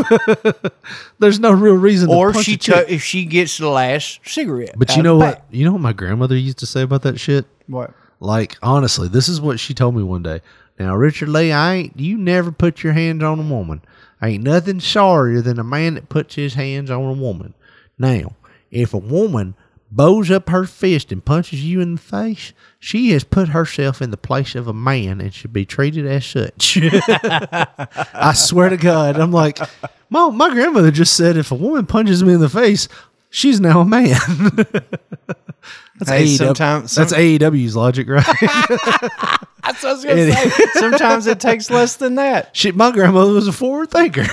(laughs) there's no real reason. or to punch she tou- if she gets the last cigarette. But you know what? You know what my grandmother used to say about that shit? What? Like, honestly, this is what she told me one day. Now, Richard Lee, I ain't you never put your hands on a woman. Ain't nothing sorrier than a man that puts his hands on a woman. Now, if a woman bows up her fist and punches you in the face, she has put herself in the place of a man and should be treated as such. (laughs) I swear to God, I'm like, Mom, my grandmother just said if a woman punches me in the face, she's now a man. (laughs) that's, Hey, AEW, sometimes- that's AEW's logic, right? (laughs) That's what I was gonna say. Sometimes it takes less than that. she, my grandmother was a forward thinker.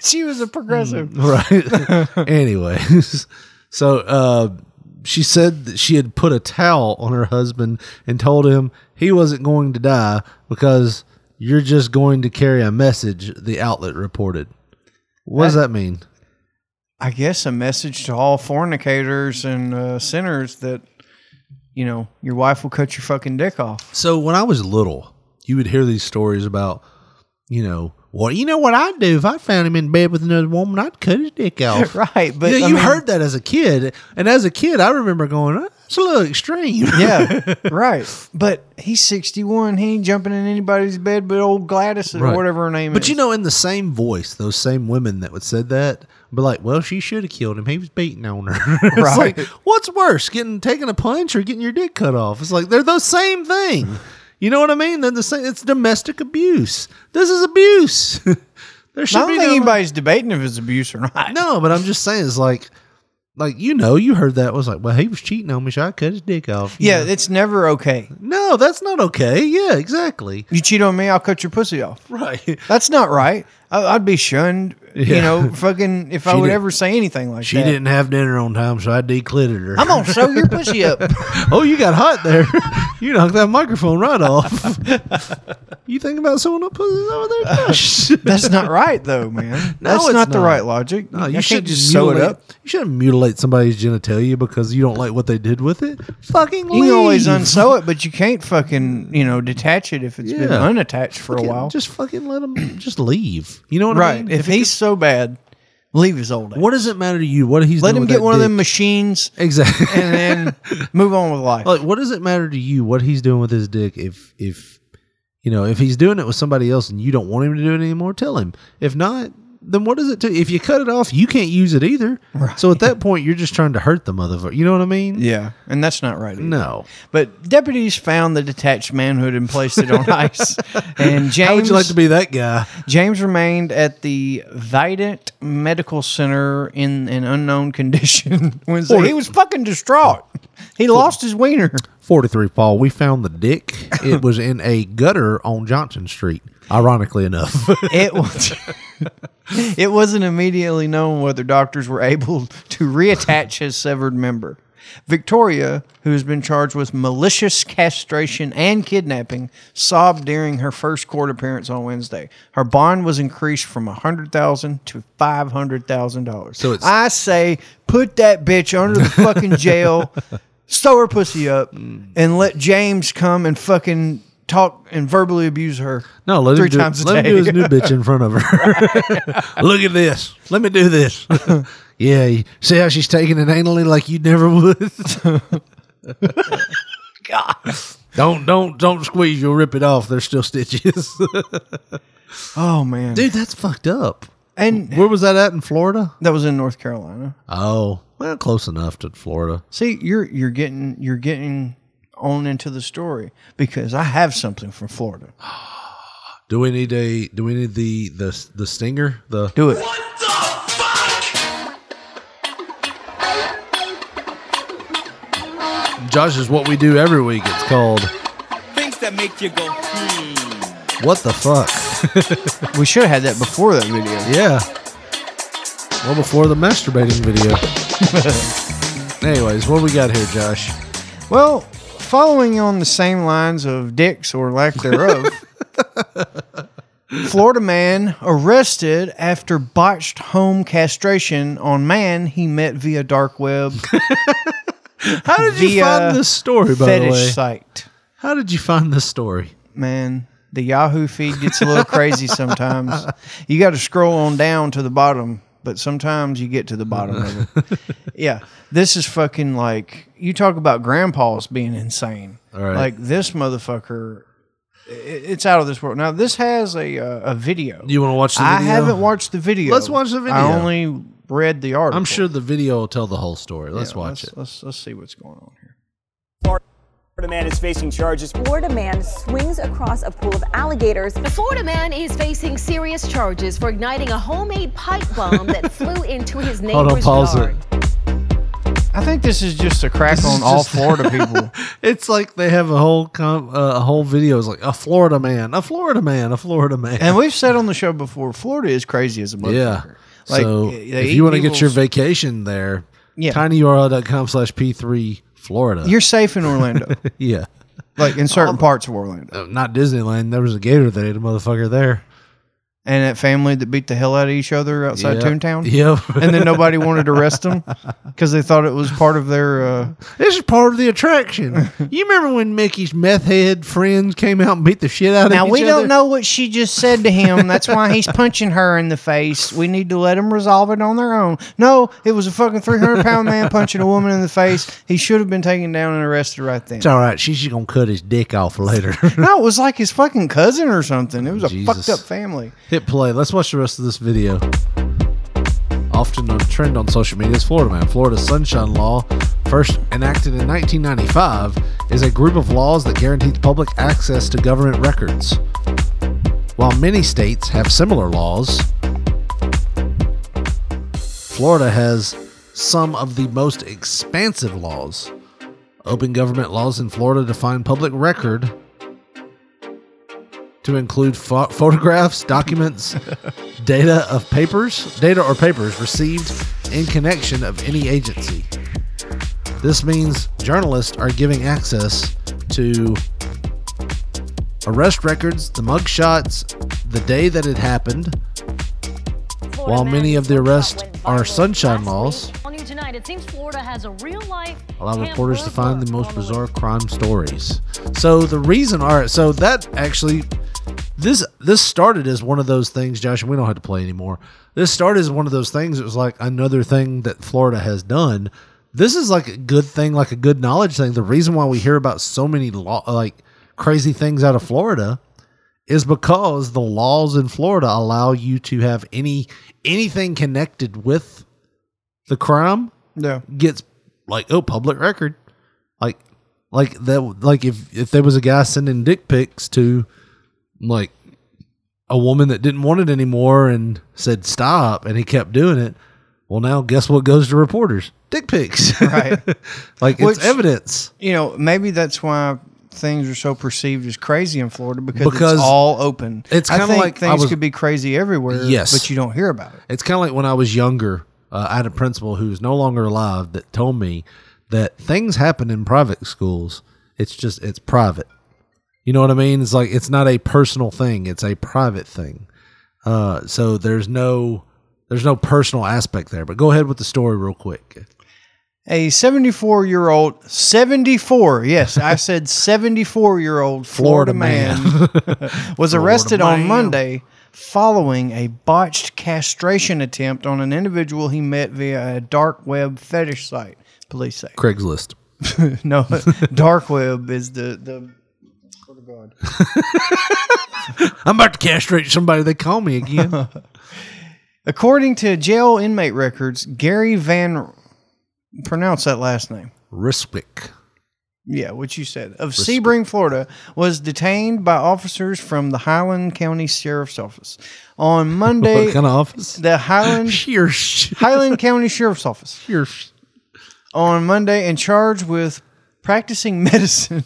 She was a progressive. right. Anyways, so uh, she said that she had put a towel on her husband and told him he wasn't going to die because you're just going to carry a message, the outlet reported. What does that mean? I guess a message to all fornicators and uh, sinners that you know your wife will cut your fucking dick off. So when I was little, you would hear these stories about, you know, well, you know what I'd do if I found him in bed with another woman, I'd cut his dick (laughs) off. Right, but you, know, you mean- heard that as a kid, and as a kid, I remember going, "Oh, "That's a little extreme." (laughs) Yeah, right. But he's sixty one. He ain't jumping in anybody's bed but old Gladys or Right. whatever her name But is. But you know, in the same voice, those same women that would said that, be like, "Well, she should have killed him. He was beating on her." (laughs) it's Right. like, what's worse, getting taking a punch or getting your dick cut off? It's like they're the same thing. You know what I mean? They're the same. It's domestic abuse. This is abuse. (laughs) there I should don't be think no- anybody's debating if it's abuse or not. No, but I'm just saying, it's like, like you know, you heard that was like, well, he was cheating on me, so I cut his dick off. Yeah, know? it's never okay. no, that's not okay. Yeah, exactly. You cheat on me, I'll cut your pussy off. Right. That's not right. I, I'd be shunned. You know, fucking if (laughs) I would did- ever say anything like She that. She didn't have dinner on time, so I declitted her. I'm gonna sew your pussy up. (laughs) oh, you got hot there. (laughs) you knocked that microphone right off. you think about sewing up pussies over there? That's not right, though, man. No, That's it's not, the right logic. No, you I shouldn't just sew it up. You shouldn't mutilate somebody's genitalia because you don't like what they did with it. Fucking leave. You can always unsew it, but you can't fucking you know detach it if it's been unattached for a while. Just fucking let them just leave. You know what I right. mean? If, it he's so bad, leave his old ass. What does it matter to you? What he's Let doing him with get that one of them machines exactly, and then (laughs) move on with life. like, what does it matter to you what he's doing with his dick? If if you know if he's doing it with somebody else and you don't want him to do it anymore, tell him. If not, then what does it do? If you cut it off, you can't use it either. So at that point, you're just trying to hurt the motherfucker. You know what I mean? yeah, and that's not right. Either. No. But deputies found the detached manhood and placed it on (laughs) ice. And James, How would you like to be that guy? James remained at the Vidant Medical Center in an unknown condition Wednesday. (laughs) He was fucking distraught. He lost his wiener. 43 Paul, we found the dick. It was in a gutter on Johnson Street, ironically enough. It (laughs) was. It wasn't immediately known whether doctors were able to reattach his severed member. Victoria, who has been charged with malicious castration and kidnapping, sobbed during her first court appearance on Wednesday. Her bond was increased from a 100,000 to $500,000. So it's- I say put that bitch under the fucking jail, (laughs) sew her pussy up, mm. and let James come and fucking talk and verbally abuse her. No, let three him do, times a let him day. do his new bitch in (laughs) front of her. (laughs) Look at this. Let me do this. (laughs) yeah, see how she's taking it anally like you never would. God. Don't don't don't squeeze. You'll rip it off. There's still stitches. Oh man, Dude, that's fucked up. And Where was that at in Florida? that was in North Carolina. Oh, well, close enough to Florida. See, you're you're getting you're getting on into the story because I have something from Florida. (sighs) Do we need a? Do we need the the the stinger? The Do it. What the fuck? Josh is what we do every week. It's called Things that make you go, hmm. What the fuck? (laughs) (laughs) We should have had that before that video. Yeah. Well, before the masturbating video. (laughs) Anyways, what we got here, Josh? Well, following on the same lines of dicks or lack thereof, Florida man arrested after botched home castration on man he met via dark web. (laughs) How did you via find this story, by the fetish way? site. How did you find this story? Man, the Yahoo feed gets a little crazy sometimes. You got to scroll on down to the bottom, but sometimes you get to the bottom of it. (laughs) Yeah, this is fucking like you talk about grandpas being insane. All right. Like this motherfucker, i- it's out of this world. Now this has a uh, a video. You want to watch the video? I haven't watched the video. Let's watch the video. I only read the article. I'm sure the video will tell the whole story. Let's Yeah, watch it. Let's let's see what's going on. Florida man is facing charges. Florida man swings across a pool of alligators. The Florida man is facing serious charges for igniting a homemade pipe bomb that (laughs) flew into his neighbor's Hold on, pause yard. it. I think this is just a crack This on all Florida (laughs) people. It's like they have a whole com- uh, a whole video. It's like a Florida man, a Florida man, a Florida man. And we've said on the show before, Florida is crazy as a motherfucker. yeah. Like, so if you want to get your vacation there, Yeah. tinyurl.com slash p3 Florida. You're safe in Orlando, (laughs) yeah. like in certain parts of Orlando. Uh, Not Disneyland. There was a gator that ate a motherfucker there. And that family that beat the hell out of each other outside Yep. Toontown. Yep. and then nobody wanted to arrest them (laughs) because they thought it was part of their. Uh, This is part of the attraction. (laughs) you remember when Mickey's meth head friends came out and beat the shit out of now we don't know what she just said to him. That's why he's punching her in the face. We need to let them resolve it on their own. No, it was a fucking three hundred pound man punching a woman in the face. He should have been taken down and arrested right then. It's all right. She's just gonna cut his dick off later. No, it was like his fucking cousin or something. It was a Jesus. fucked up family. Hit play. Let's watch the rest of this video. Often a trend on social media is Florida Man. Florida's Sunshine Law, first enacted in 1995, is a group of laws that guarantees public access to government records. While many states have similar laws, Florida has some of the most expansive laws. Open government laws in Florida define public record to include pho- photographs, documents, (laughs) data of papers, data or papers received in connection of any agency. This means journalists are giving access to arrest records, the mug shots, the day that it happened. While many of the arrests are sunshine laws, On you tonight, it seems Florida has a real life. allow reporters to find the most bizarre crime stories. So the reason, all right, so that actually, this this started as one of those things, Josh, and we don't have to play anymore. This started as one of those things. It was like another thing that Florida has done. This is like a good thing, like a good knowledge thing. The reason why we hear about so many law, like crazy things out of Florida is because the laws in Florida allow you to have any anything connected with the crime Yeah. gets like oh public record like like that like if if there was a guy sending dick pics to like a woman that didn't want it anymore and said stop and he kept doing it well now guess what goes to reporters dick pics (laughs) Right. like Which- it's evidence You know, maybe that's why things are so perceived as crazy in Florida because, Because it's all open. it's kinda like things was- could be crazy everywhere. Yes. but you don't hear about it. It's kind of like when I was younger. Uh, I had a principal who's no longer alive that told me that things happen in private schools. It's just it's private. You know what I mean? It's like it's not a personal thing. It's a private thing. Uh, so there's no there's no personal aspect there. But go ahead with the story real quick. A 74 year old, 74, yes, I (laughs) said 74 year old Florida, Florida man, man. (laughs) was Florida arrested on man. Monday following a botched castration attempt on an individual he met via a dark web fetish site, police say. Craigslist. (laughs) no, dark web is the, the (laughs) I'm about to castrate somebody. They call me again. (laughs) According to jail inmate records, Gary Van pronounce that last name. Ryswyk. Yeah, what you said. Of Sebring, Florida, was detained by officers from the Highland County Sheriff's Office on (laughs) Monday. What kind of office? The Highland Highland County Sheriff's Office. On Monday and charged with practicing (laughs) medicine.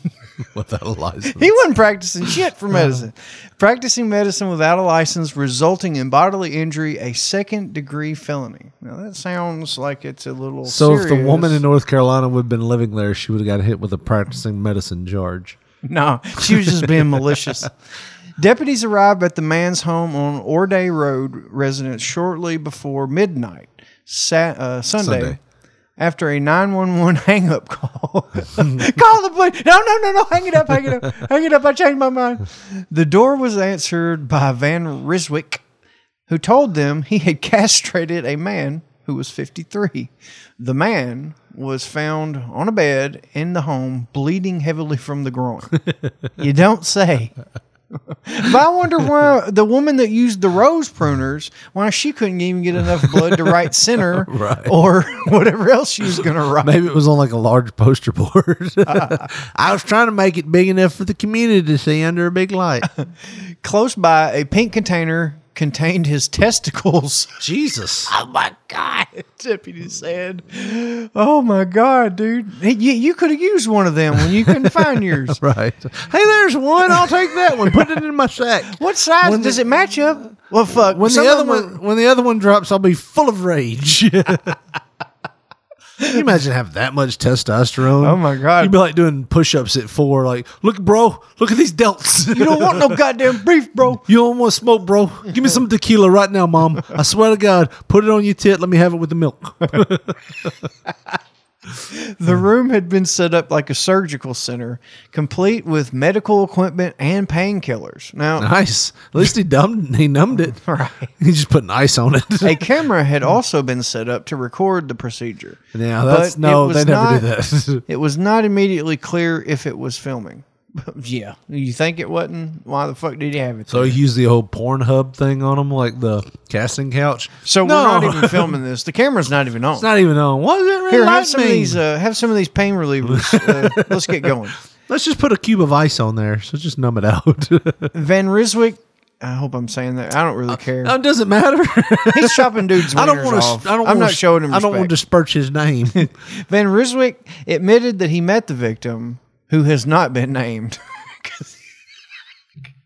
Without a license. he wasn't practicing shit for medicine. practicing medicine without a license, resulting in bodily injury, a second degree felony. Now that sounds like it's a little. So if the woman in North Carolina would have been living there, she would have got hit with a practicing medicine charge. No, she was just being malicious. (laughs) Deputies arrived at the man's home on Orday Road residence shortly before midnight, sat, uh, Sunday, Sunday. After a 911 (laughs) hang up call. (laughs) call the police. No, no, no, no. Hang it up. Hang it up. Hang it up. I changed my mind. The door was answered by Van Ryswyk, who told them he had (laughs) castrated a man who was 53. The man was found on a bed in the home, bleeding heavily from the groin. you don't say. But I wonder why the woman that used the rose pruners, why she couldn't even get enough blood to write center (laughs) Right. or (laughs) whatever else she was going to write. Maybe it was on like a large poster board. (laughs) I was trying to make it big enough for the community to see under a big light. Close by, a pink container contained his testicles. (laughs) Jesus. Oh my God. Deputy said, Oh my God, dude. Hey, You, you could have used one of them when you couldn't find (laughs) yours. right. Hey, there's one. I'll take that one. Put it in my sack. (laughs) What size When does the- it match up? Well, fuck. When the other them one when the other one drops, I'll be full of rage. Can you imagine having that much testosterone? Oh, my God. You'd be like doing push-ups at four. Like, look, bro, look at these delts. You don't want no (laughs) goddamn beef, bro. You don't want smoke, bro. Give me some tequila right now, mom. I swear to God, put it on your tit. Let me have it with the milk. (laughs) The room had been set up like a surgical center, complete with medical equipment and painkillers. Now, nice. At least he dumbed. He numbed it. (laughs) Right. He just put an ice on it. a camera had also been set up to record the procedure. Yeah, that's- But no, was they never do not- that. (laughs) it was not immediately clear if it was filming. Yeah, you think it wasn't? Why the fuck did he have it? So he used the old Pornhub thing on him, like the casting couch. So No. we're not even (laughs) filming this. The camera's not even on. It's not even on. What does it really Here, have some of these. Uh, have some of these pain relievers. (laughs) Uh, let's get going. Let's just put a cube of ice on there. So just numb it out. (laughs) Van Ryswyk. I hope I'm saying that. I don't really care. it doesn't matter. He's chopping dudes' I don't want to. I don't. I'm not showing him. I don't want to respect. disperse his name. Van Ryswyk admitted that he met the victim, who has not been named. (laughs)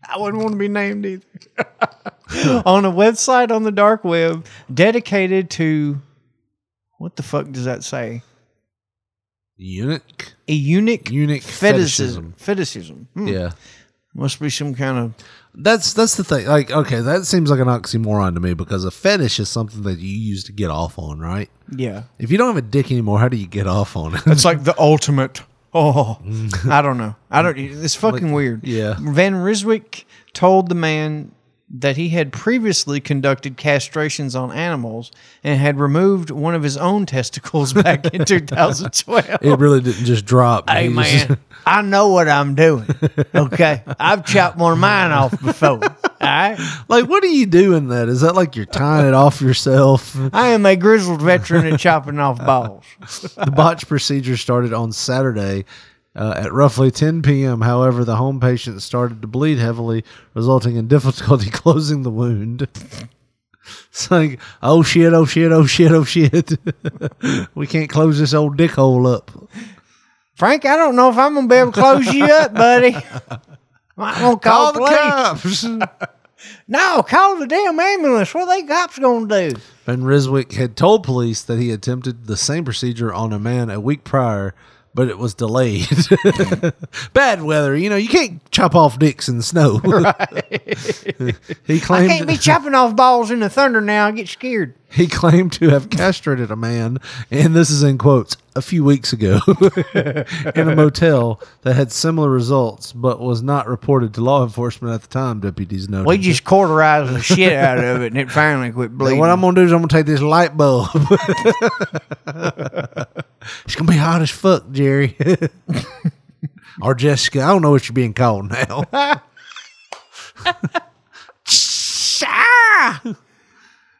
I wouldn't want to be named either. (laughs) on a website on the dark web dedicated to what the fuck does that say? Eunuch. A eunuch, Eunuch fetishism. Fetishism. Hmm. Yeah. Must be some kind of That's that's the thing. Like, okay, that seems like an oxymoron to me because a fetish is something that you use to get off on, right? yeah. If you don't have a dick anymore, how do you get off on it? It's like the ultimate. Oh, I don't know. I don't. It's fucking weird. yeah. Van Ryswyk told the man that he had previously conducted castrations on animals and had removed one of his own testicles back in (laughs) 2012. it really didn't just drop. Hey He just- man, I know what I'm doing. Okay, I've chopped one of mine off before. All right, like, what do you do in that? Is that like you're tying it off yourself? I am a grizzled veteran at chopping off balls. the botch procedure started on Saturday uh, at roughly 10 p.m. However, the home patient started to bleed heavily, resulting in difficulty (laughs) closing the wound. It's like, oh shit, oh shit, oh shit, oh shit. (laughs) we can't close this old dick hole up. Frank, I don't know if I'm gonna be able to close you up, buddy. (laughs) I'm gonna call, Call the police. cops. No, call the damn ambulance. What are they cops gonna do? Van Ryswyk had told police that he attempted the same procedure on a man a week prior, but it was delayed. Mm. (laughs) Bad weather, you know, you can't chop off dicks in the snow. (laughs) (laughs) he claimed I can't be chopping off balls in the thunder now. I get scared. (laughs) he claimed to have castrated a man, and this is in quotes, a few weeks ago (laughs) in a motel that had similar results, but was not reported to law enforcement at the time, deputies noted. We just cauterized the shit out of it, and it finally quit bleeding. what I'm gonna do is I'm gonna take this light bulb. (laughs) it's gonna be hot as fuck, Jerry. or Jessica. I don't know what you're being called now.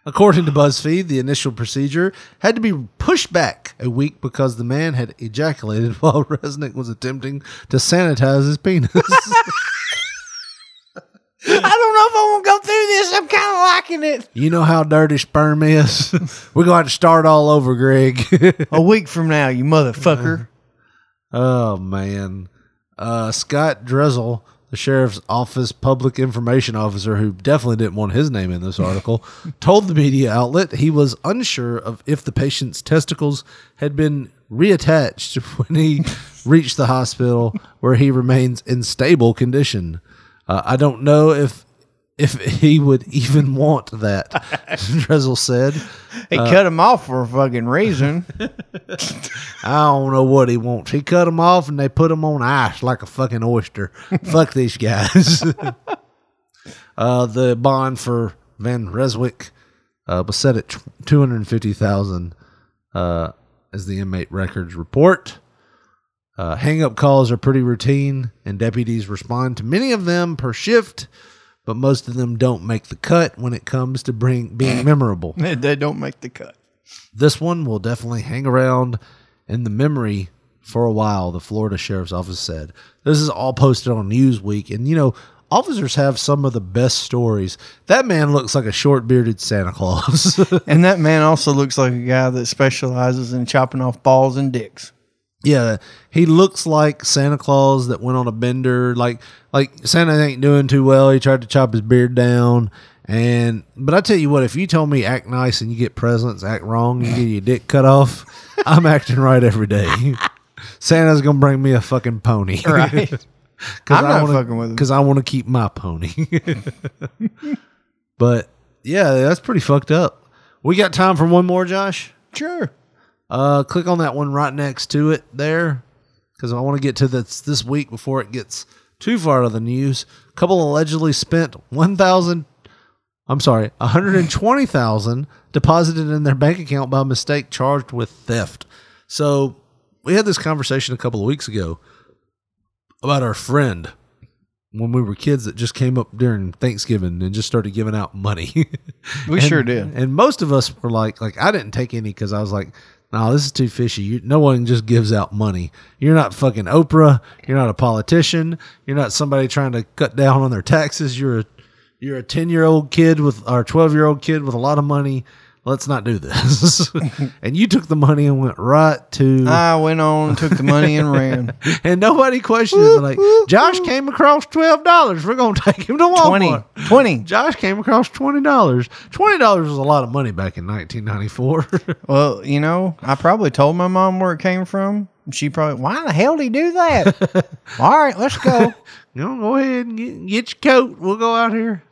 According to BuzzFeed, the initial procedure had to be pushed back a week because the man had ejaculated (laughs) while Resnick was attempting to sanitize his penis. (laughs) I don't know if I want to go through this. I'm kind of liking it. you know how dirty sperm is? (laughs) We're going to have to start all over, Greg. A week from now, you motherfucker. Oh man. Uh, Scott Dressel, the sheriff's office public information officer, who definitely didn't want his name in this (laughs) article, told the media outlet he was unsure of if the patient's testicles had been reattached (laughs) when he (laughs) reached the hospital, where he remains in stable condition. Uh, I don't know if if he would even want that. (laughs) Dressel said. He Uh, cut him off for a fucking reason. (laughs) I don't know what he wants. He cut them off and they put them on ice like a fucking oyster. (laughs) Fuck these guys. uh, the bond for Van Reswick uh, was set at two hundred fifty thousand, uh, as the inmate records report. Uh, hang up calls are pretty routine, and deputies respond to many of them per shift, but most of them don't make the cut when it comes to bring being memorable. (laughs) they don't make the cut. This one will definitely hang around in the memory for a while, the Florida Sheriff's Office said. This is all posted on Newsweek, and you know, officers have some of the best stories. That man looks like a short bearded Santa Claus. (laughs) and that man also looks like a guy that specializes in chopping off balls and dicks. Yeah, he looks like Santa Claus that went on a bender. Like, like Santa ain't doing too well. He tried to chop his beard down. And but I tell you what, if you told me act nice and you get presents, act wrong, you get your dick cut off, (laughs) I'm acting right every day. (laughs) Santa's gonna bring me a fucking pony, Right. (laughs) Cause I'm not wanna, fucking with him. Because I want to keep my pony. but yeah, that's pretty fucked up. We got time for one more, Josh. Sure. Uh, click on that one right next to it there, because I want to get to this this week before it gets too far out of the news. A couple allegedly spent one thousand. I'm sorry, one hundred and twenty thousand deposited in their bank account by mistake, charged with theft. So we had this conversation a couple of weeks ago about our friend when we were kids that just came up during Thanksgiving and just started giving out money. (laughs) We And- sure did. And most of us were like, like I didn't take any because I was like, no, this is too fishy. You, no one just gives out money. You're not fucking Oprah. You're not a politician. You're not somebody trying to cut down on their taxes. You're a you're a ten year old kid with or twelve year old kid with a lot of money. Let's not do this. (laughs) and you took the money and went right to I went on, took the money, and ran. (laughs) and nobody questioned it. Like Josh came across twelve dollars. We're gonna take him to Walmart. 20. 20. Josh came across twenty dollars. Twenty dollars was a lot of money back in nineteen ninety four. (laughs) Well, you know, I probably told my mom where it came from. She probably, why the hell did he do that? All right, let's go. you know, go ahead and get, get your coat. We'll go out here.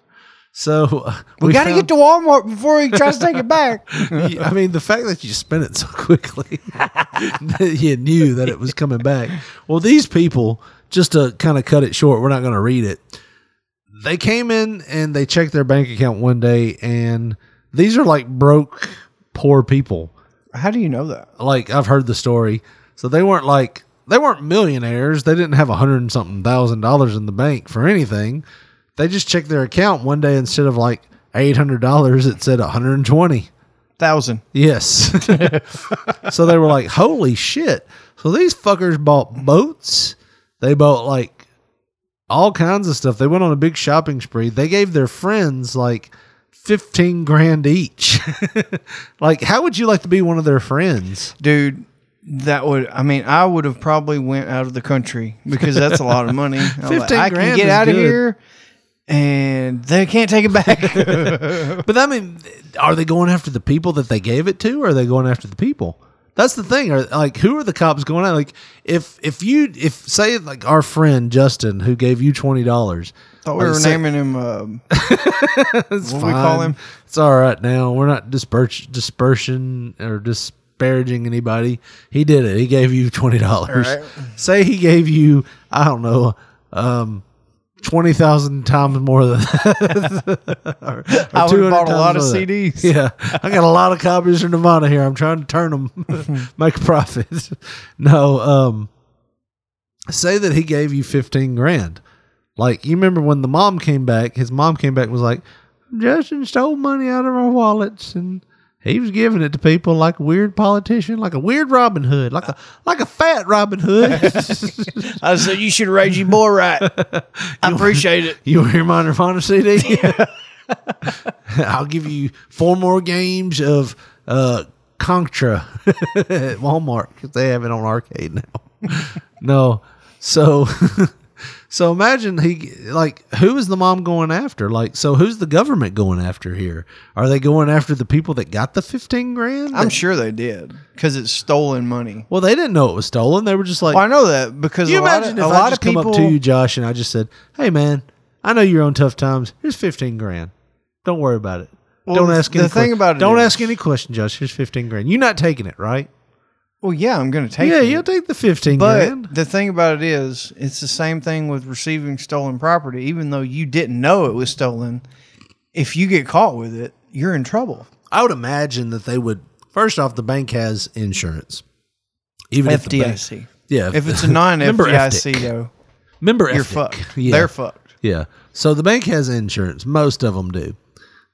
So uh, (laughs) We, got to get to Walmart before he tries to take it back. (laughs) I mean, the fact that you spent it so (laughs) quickly, you knew that it was coming back. Well, these people, just to kind of cut it short, we're not going to read it. They came in and they checked their bank account one day, and these are like broke, poor people. How do you know that? Like I've heard the story, so they weren't like they weren't millionaires. They didn't have a hundred and something thousand dollars in the bank for anything. They just checked their account one day instead of like eight hundred dollars, it said one hundred and twenty. Thousand. Yes. (laughs) so they were like, holy shit. So these fuckers bought boats. They bought like all kinds of stuff. They went on a big shopping spree. They gave their friends like 15 grand each. (laughs) like, how would you like to be one of their friends? Dude, that would, I mean, I would have probably went out of the country because that's a lot of money. I'm like, 15 I can grand get out of here and they can't take it back. (laughs) But I mean, are they going after the people that they gave it to or are they going after the people? That's the thing. Are like who are the cops going at? Like if if you if say like our friend Justin who gave you twenty dollars. Thought we were naming him, um, (laughs) It's what we call him? It's all right now. We're not disperse, dispersion or disparaging anybody. He did it. He gave you twenty dollars. Right. Say he gave you, I don't know, um, twenty thousand times more than that. (laughs) Or- or I would've bought a lot of than that. CDs. Yeah, I got a lot of copies of Nirvana here. I'm trying to turn them, (laughs) (laughs) make a profit. no, um, say that he gave you fifteen grand. Like you remember when the mom came back, his mom came back and was like, Justin stole money out of our wallets and he was giving it to people like a weird politician, like a weird Robin Hood, like a like a fat Robin Hood. (laughs) I said, you should raise your boy right. (laughs) I appreciate it. You hear my Nirvana CD? (laughs) I'll give you four more games of uh, Contra at Walmart because they have it on arcade now. no. So so imagine he like who is the mom going after? Like so who's the government going after here? Are they going after the people that got the 15 grand? I'm sure they did because it's stolen money. Well, they didn't know it was stolen. They were just like Well, I know that because you a lot imagine of, if a I lot just of come up to you, Josh, and I just said, "Hey, man, I know you're on tough times. Here's 15 grand. Don't worry about it. Well, don't ask the any thing que- about it Don't is- ask any question, Josh. Here's 15 grand. You're not taking it, right? Well, yeah, I'm going to take yeah, it. you'll take the 15 But grand. the thing about it is, it's the same thing with receiving stolen property. Even though you didn't know it was stolen, if you get caught with it, you're in trouble. I would imagine that they would. First off, the bank has insurance. Even if the bank- FDIC. yeah, If it's a non (laughs) Remember FDIC FDIC. though, member you're FDIC. fucked. Yeah. They're fucked. Yeah. So the bank has insurance. Most of them do.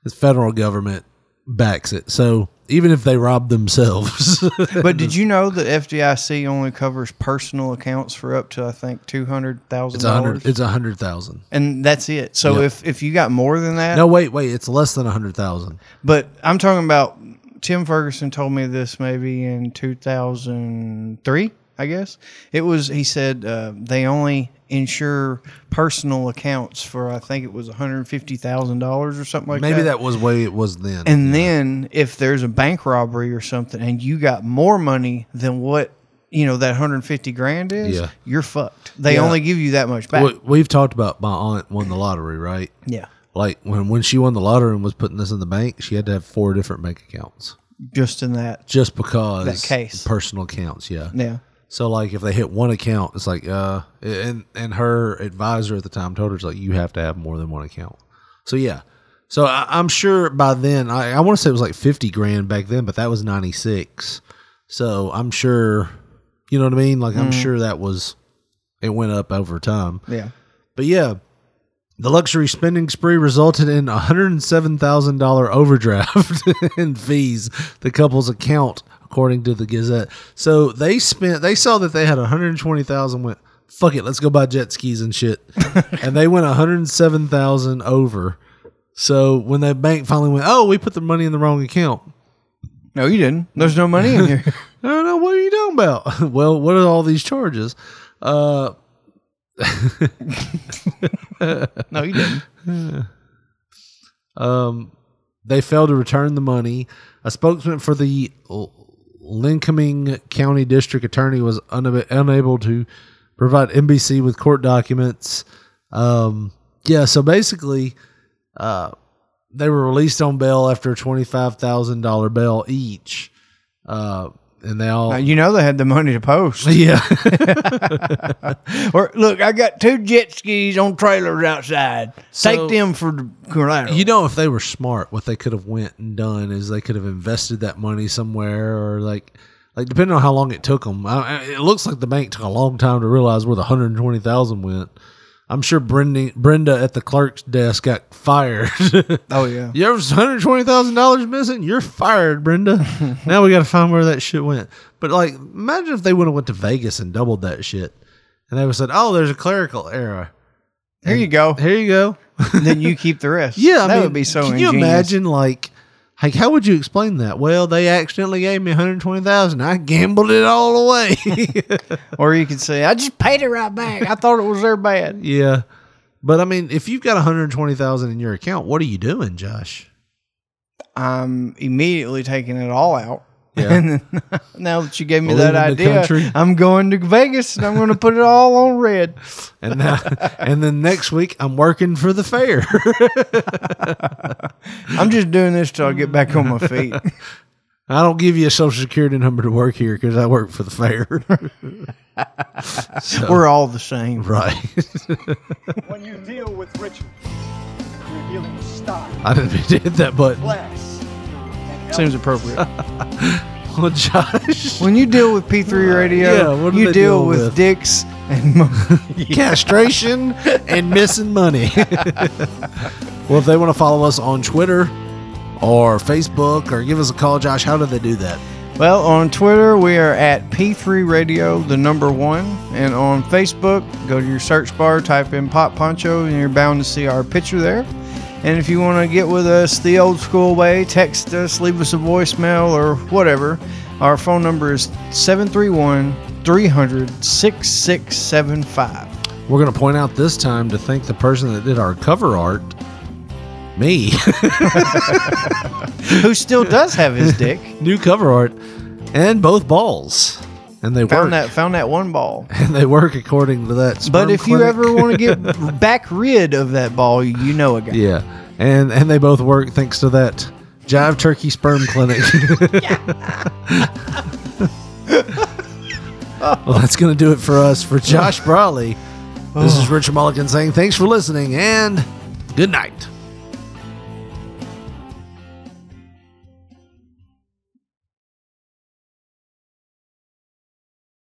The federal government backs it. So even if they rob themselves, (laughs) But did you (laughs) know that FDIC only covers personal accounts for up to I think two hundred thousand dollars, It's a hundred thousand. and that's it. So Yep. if if you got more than that, No, wait, wait. It's less than a hundred thousand. But I'm talking about Tim Ferguson told me this maybe in 2003, I guess. It was, he said uh, they only insure personal accounts for, I think it was $150,000 or something like Maybe that. Maybe that was way it was then. And then if there's a bank robbery or something and you got more money than what, you know, that 150 grand is, Yeah. you're fucked. They Yeah. only give you that much back. We- We've talked about my aunt won the lottery, right? Yeah. Like when when she won the lottery and was putting this in the bank, she had to have four different bank accounts Just in that. just because That case. personal accounts. Yeah. Yeah. So like if they hit one account, it's like uh, and and her advisor at the time told her it's like you have to have more than one account. So yeah. So I, I'm sure by then I, I want to say it was like fifty grand back then, but that was ninety six. So I'm sure, you know what I mean. Like I'm Mhm. sure that was it went up over time. Yeah. But yeah, the luxury spending spree resulted in a hundred and seven thousand dollar overdraft (laughs) in fees. The couple's account, according to the Gazette. So they spent. They saw that they had one hundred twenty thousand. Went fuck it, let's go buy jet skis and shit. (laughs) and they went one hundred seven thousand over. So when the bank finally went, oh, we put the money in the wrong account. No, you didn't. There's no money in here. (laughs) I don't know. What are you talking about? (laughs) well, what are all these charges? Uh, No, you didn't. um, they failed to return the money. A spokesman for the Lincoln County District Attorney was unab- unable to provide NBC with court documents. Um, yeah, so basically, uh, they were released on bail after a twenty-five thousand dollar bail each, uh, and they all you know they had the money to post. (laughs) Yeah. (laughs) or look, I got two jet skis on trailers outside. So- Take them for the collateral. You know, if they were smart, what they could have went and done is they could have invested that money somewhere, or like, like depending on how long it took them. I, I- it looks like the bank took a long time to realize where the hundred twenty thousand went. I'm sure Brenda, Brenda at the clerk's desk got fired. (laughs) oh yeah. You have hundred twenty thousand dollars missing? You're fired, Brenda. (laughs) now we got to find where that shit went. But like, imagine if they would have went to Vegas and doubled that shit, and they would have said, "Oh, there's a clerical error." Here you go. Here you go. then you keep the (laughs) rest. Yeah, I that mean, would be so. Can you imagine, like, like how would you explain that? Well, they accidentally gave me one hundred twenty thousand. I gambled it all away. (laughs) Or you could say, "I just paid it right back. I thought it was their bad." (laughs) yeah, but I mean, if you've got one hundred twenty thousand in your account, what are you doing, Josh? I'm immediately taking it all out. (laughs) Yeah. And then, (laughs) now that you gave me Leaving that idea. I'm going to Vegas and I'm going to put it all on red. (laughs) And now, and then next week, I'm working for the fair. I'm just doing this till I get back on my feet. I don't give you a social security number to work here because I work for the fair. So- We're all the same. right. when you deal with Richard, you're dealing with style, I didn't mean to hit that button. class, and Seems appropriate. (laughs) Well, Josh, When you deal with P3 radio, Yeah, what do you they deal deal with, with? dicks and mo- (laughs) castration and missing money. (laughs) well, if they want to follow us on Twitter or Facebook or give us a call, Josh, how do they do that? Well, on Twitter, we are at P3 Radio, the number one. And on Facebook, go to your search bar, type in Pop Poncho, and you're bound to see our picture there. And if you want to get with us the old school way, text us, leave us a voicemail, or whatever. Our phone number is 731 300 6675. We're going to point out this time to thank the person that did our cover art, me. (laughs) Who still does have his dick. (laughs) New cover art and both balls. And they Found work. that found that one ball. (laughs) And they work according to that. But if you ever want to get (laughs) back rid of that ball, you know a guy. Yeah. And and they both work thanks to that Jive Turkey Sperm Clinic. (laughs) well, that's going to do it for us. For Josh Brawley, this is oh. Richard Mulligan saying thanks for listening and good night.